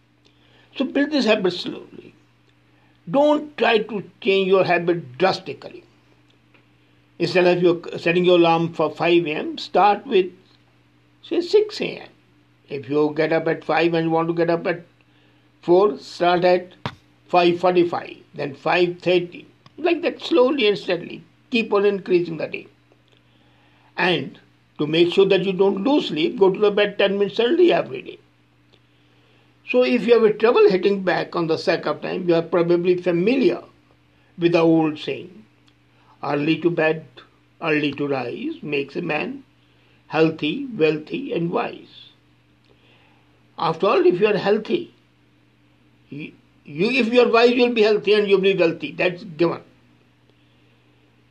So build this habit slowly. Don't try to change your habit drastically. Instead of you setting your alarm for 5 a.m., start with say 6 a.m. If you get up at 5 and want to get up at 4 start at 5.45, then 5.30, like that slowly and steadily. Keep on increasing the day. And to make sure that you don't lose sleep, go to the bed 10 minutes early every day. So if you have a trouble hitting back on the sack of time, you are probably familiar with the old saying, early to bed, early to rise makes a man healthy, wealthy and wise. After all, if you are healthy, you, if you are wise, you will be healthy and you will be wealthy. That's given.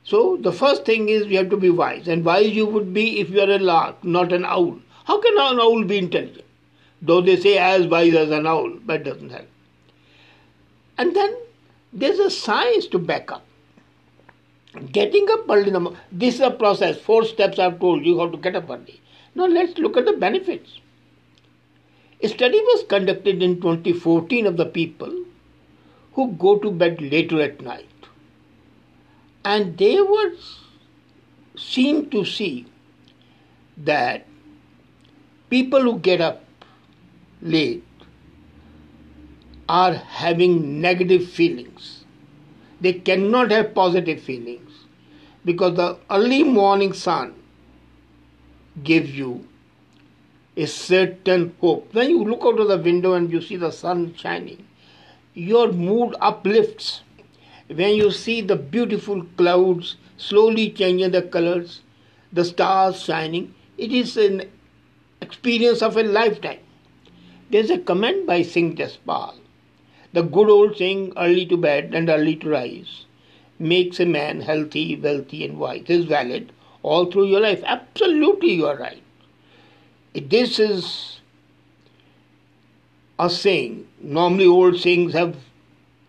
So the first thing is you have to be wise, and wise you would be if you are a lark, not an owl. How can an owl be intelligent? Though they say as wise as an owl, but doesn't help. And then there's a science to back up. Getting up early in the morning, this is a process. Four steps I've told you how to get up early. Now let's look at the benefits. A study was conducted in 2014 of the people who go to bed later at night. And they were seen to see that people who get up late are having negative feelings. They cannot have positive feelings because the early morning sun gives you a certain hope. When you look out of the window and you see the sun shining, your mood uplifts. When you see the beautiful clouds slowly changing the colors, the stars shining, it is an experience of a lifetime. There's a comment by Singh Jaspal. The good old saying, early to bed and early to rise, makes a man healthy, wealthy, and wise. Is valid all through your life. Absolutely, you are right. This is a saying. Normally, old sayings have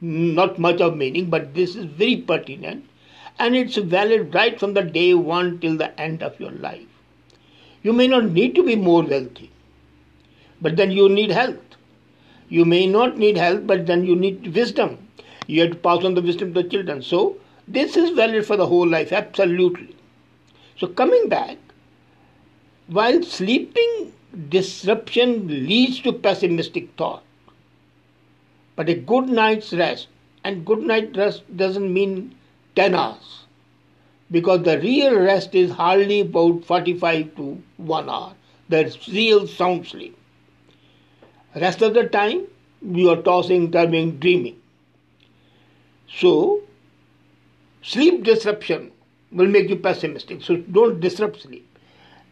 not much of meaning, but this is very pertinent and it's valid right from the day one till the end of your life. You may not need to be more wealthy, but then you need health. You may not need health, but then you need wisdom. You have to pass on the wisdom to the children. So, this is valid for the whole life, absolutely. So, coming back, while sleeping disruption leads to pessimistic thought, but a good night's rest, and good night rest doesn't mean 10 hours, because the real rest is hardly about 45 to 1 hour, the real sound sleep. Rest of the time, you are tossing, turning, dreaming. So, sleep disruption will make you pessimistic. So, don't disrupt sleep.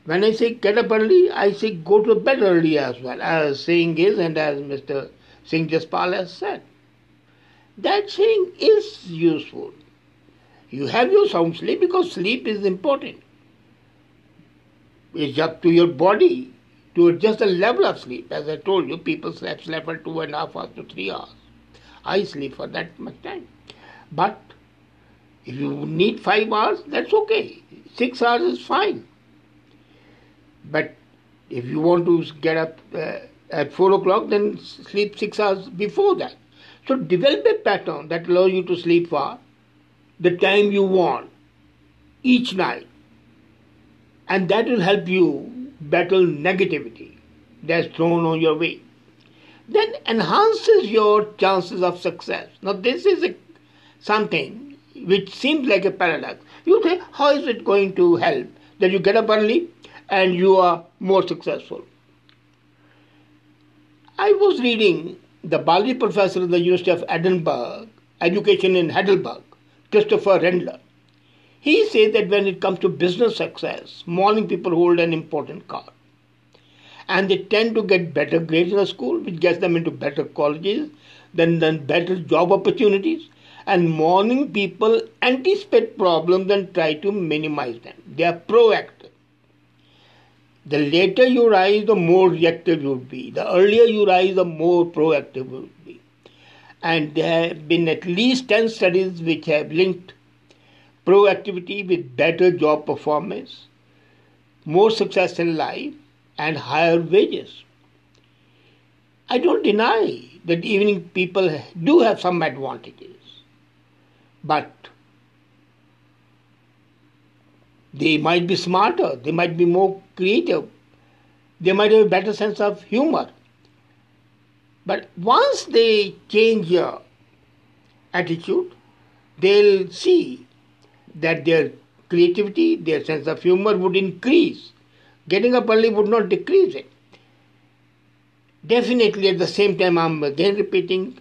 When I say get up early, I say go to bed early as well, as saying is, and as Mr. Singh Jaspal has said. That saying is useful. You have your sound sleep because sleep is important. It's up to your body to adjust the level of sleep. As I told you, people sleep, sleep for two and a half hours to three hours. I sleep for that much time. But if you need five hours, that's okay. Six hours is fine. But if you want to get up uh, at 4 o'clock, then sleep 6 hours before that. So develop a pattern that allows you to sleep for the time you want each night. And that will help you battle negativity that's thrown on your way. Then enhances your chances of success. Now, this is a, something which seems like a paradox. You say, how is it going to help that you get up early and you are more successful. I was reading the Bali professor of the University of Edinburgh, Education in Heidelberg, Christopher Randler. He says that when it comes to business success, morning people hold an important card. And they tend to get better grades in the school, which gets them into better colleges, then, then better job opportunities. And morning people anticipate problems and try to minimize them. They are proactive. The later you rise, the more reactive you will be. The earlier you rise, the more proactive you will be. And there have been at least 10 studies which have linked proactivity with better job performance, more success in life, and higher wages. I don't deny that evening people do have some advantages, but they might be smarter, they might be more creative. They might have a better sense of humor. But once they change your attitude, they'll see that their creativity, their sense of humor would increase. Getting up early would not decrease it. Definitely, at the same time, I'm again repeating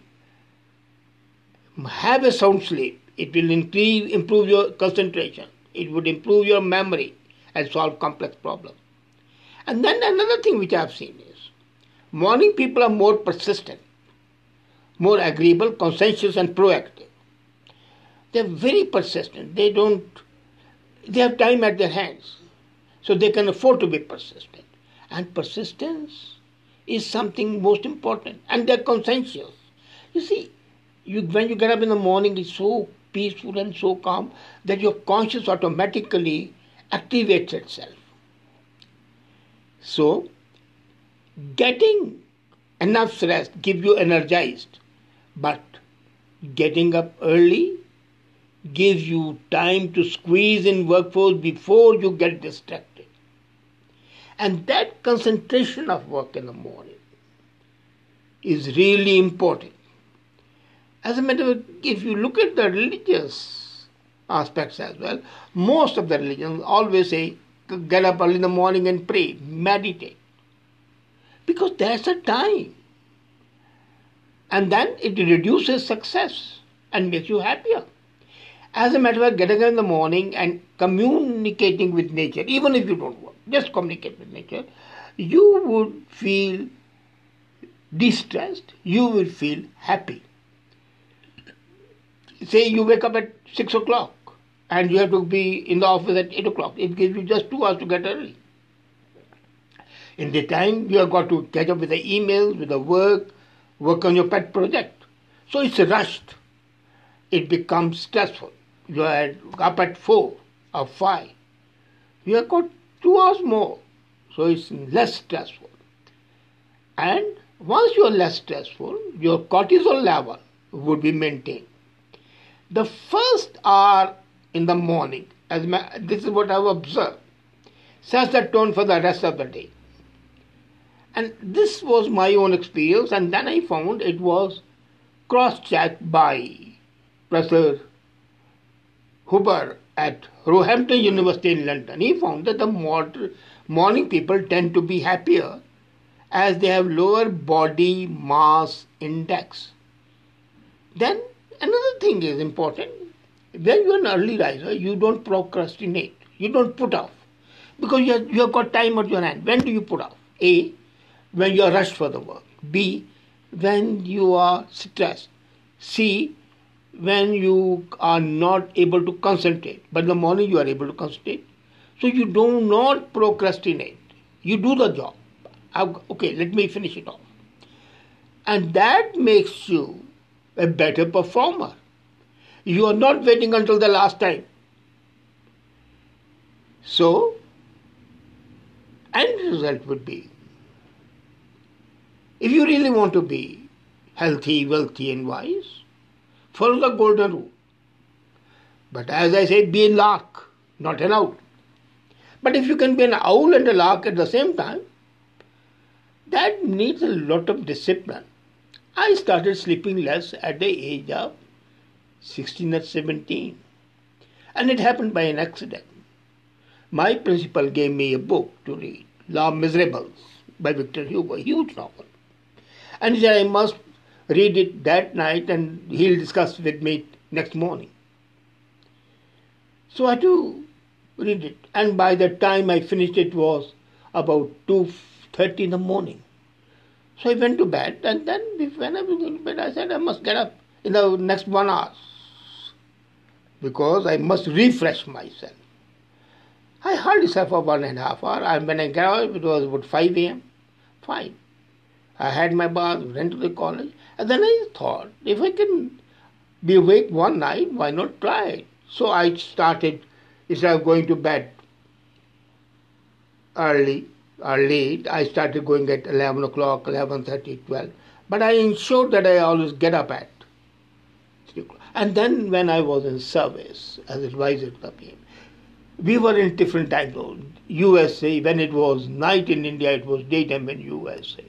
have a sound sleep. It will increase, improve your concentration. It would improve your memory and solve complex problems. And then another thing which I've seen is morning people are more persistent, more agreeable, conscientious, and proactive. They're very persistent. They don't, they have time at their hands. So they can afford to be persistent. And persistence is something most important. And they're conscientious. You see, you, when you get up in the morning, it's so peaceful and so calm that your conscience automatically activates itself. So, getting enough rest gives you energized, but getting up early gives you time to squeeze in workforce before you get distracted. And that concentration of work in the morning is really important. As a matter of fact, if you look at the religious aspects as well, most of the religions always say get up early in the morning and pray, meditate. Because there's a time. And then it reduces success and makes you happier. As a matter of fact, getting up in the morning and communicating with nature, even if you don't work, just communicate with nature, you would feel distressed, you will feel happy say you wake up at 6 o'clock and you have to be in the office at 8 o'clock. It gives you just two hours to get early. In the time, you have got to catch up with the emails, with the work, work on your pet project. So it's rushed. It becomes stressful. You are up at 4 or 5. You have got two hours more. So it's less stressful. And once you are less stressful, your cortisol level would be maintained. The first hour in the morning, as my, this is what I've observed, sets the tone for the rest of the day. And this was my own experience, and then I found it was cross checked by Professor Huber at Roehampton University in London. He found that the morning people tend to be happier as they have lower body mass index. Then Another thing is important. When you're an early riser, you don't procrastinate. You don't put off. Because you have, you have got time at your hand. When do you put off? A. When you are rushed for the work. B. When you are stressed. C. When you are not able to concentrate. But in the morning you are able to concentrate. So you do not procrastinate. You do the job. Okay, let me finish it off. And that makes you a better performer. You are not waiting until the last time. So, end result would be if you really want to be healthy, wealthy, and wise, follow the golden rule. But as I say, be a lark, not an owl. But if you can be an owl and a lark at the same time, that needs a lot of discipline. I started sleeping less at the age of 16 or 17. And it happened by an accident. My principal gave me a book to read, Les Miserables by Victor Hugo, a huge novel. And he said I must read it that night and he'll discuss with me next morning. So I to read it. And by the time I finished it was about 2.30 in the morning. So I went to bed, and then when I was going to bed, I said I must get up in the next one hour because I must refresh myself. I hardly slept for one and a half hour, and when I got up, it was about 5 a.m. Fine. I had my bath, went to the college, and then I thought, if I can be awake one night, why not try it? So I started, instead of going to bed early, or late, I started going at 11 o'clock, 11.30, 12. But I ensured that I always get up at 3 o'clock. And then when I was in service as advisor to the PM, we were in different time zones. USA, when it was night in India, it was daytime in USA.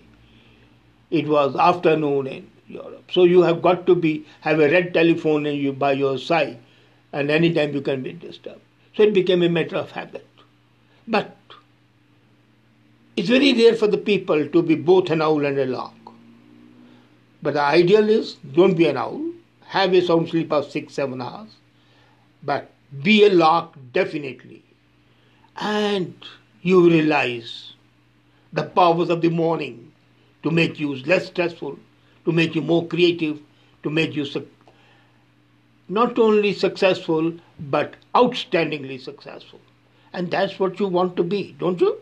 it was afternoon in Europe. So you have got to be have a red telephone you by your side, and anytime you can be disturbed. So it became a matter of habit. But it's very rare for the people to be both an owl and a lark. But the ideal is don't be an owl, have a sound sleep of six, seven hours, but be a lark definitely. And you realize the powers of the morning to make you less stressful, to make you more creative, to make you su- not only successful but outstandingly successful. And that's what you want to be, don't you?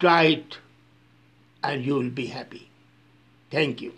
Try it and you will be happy. Thank you.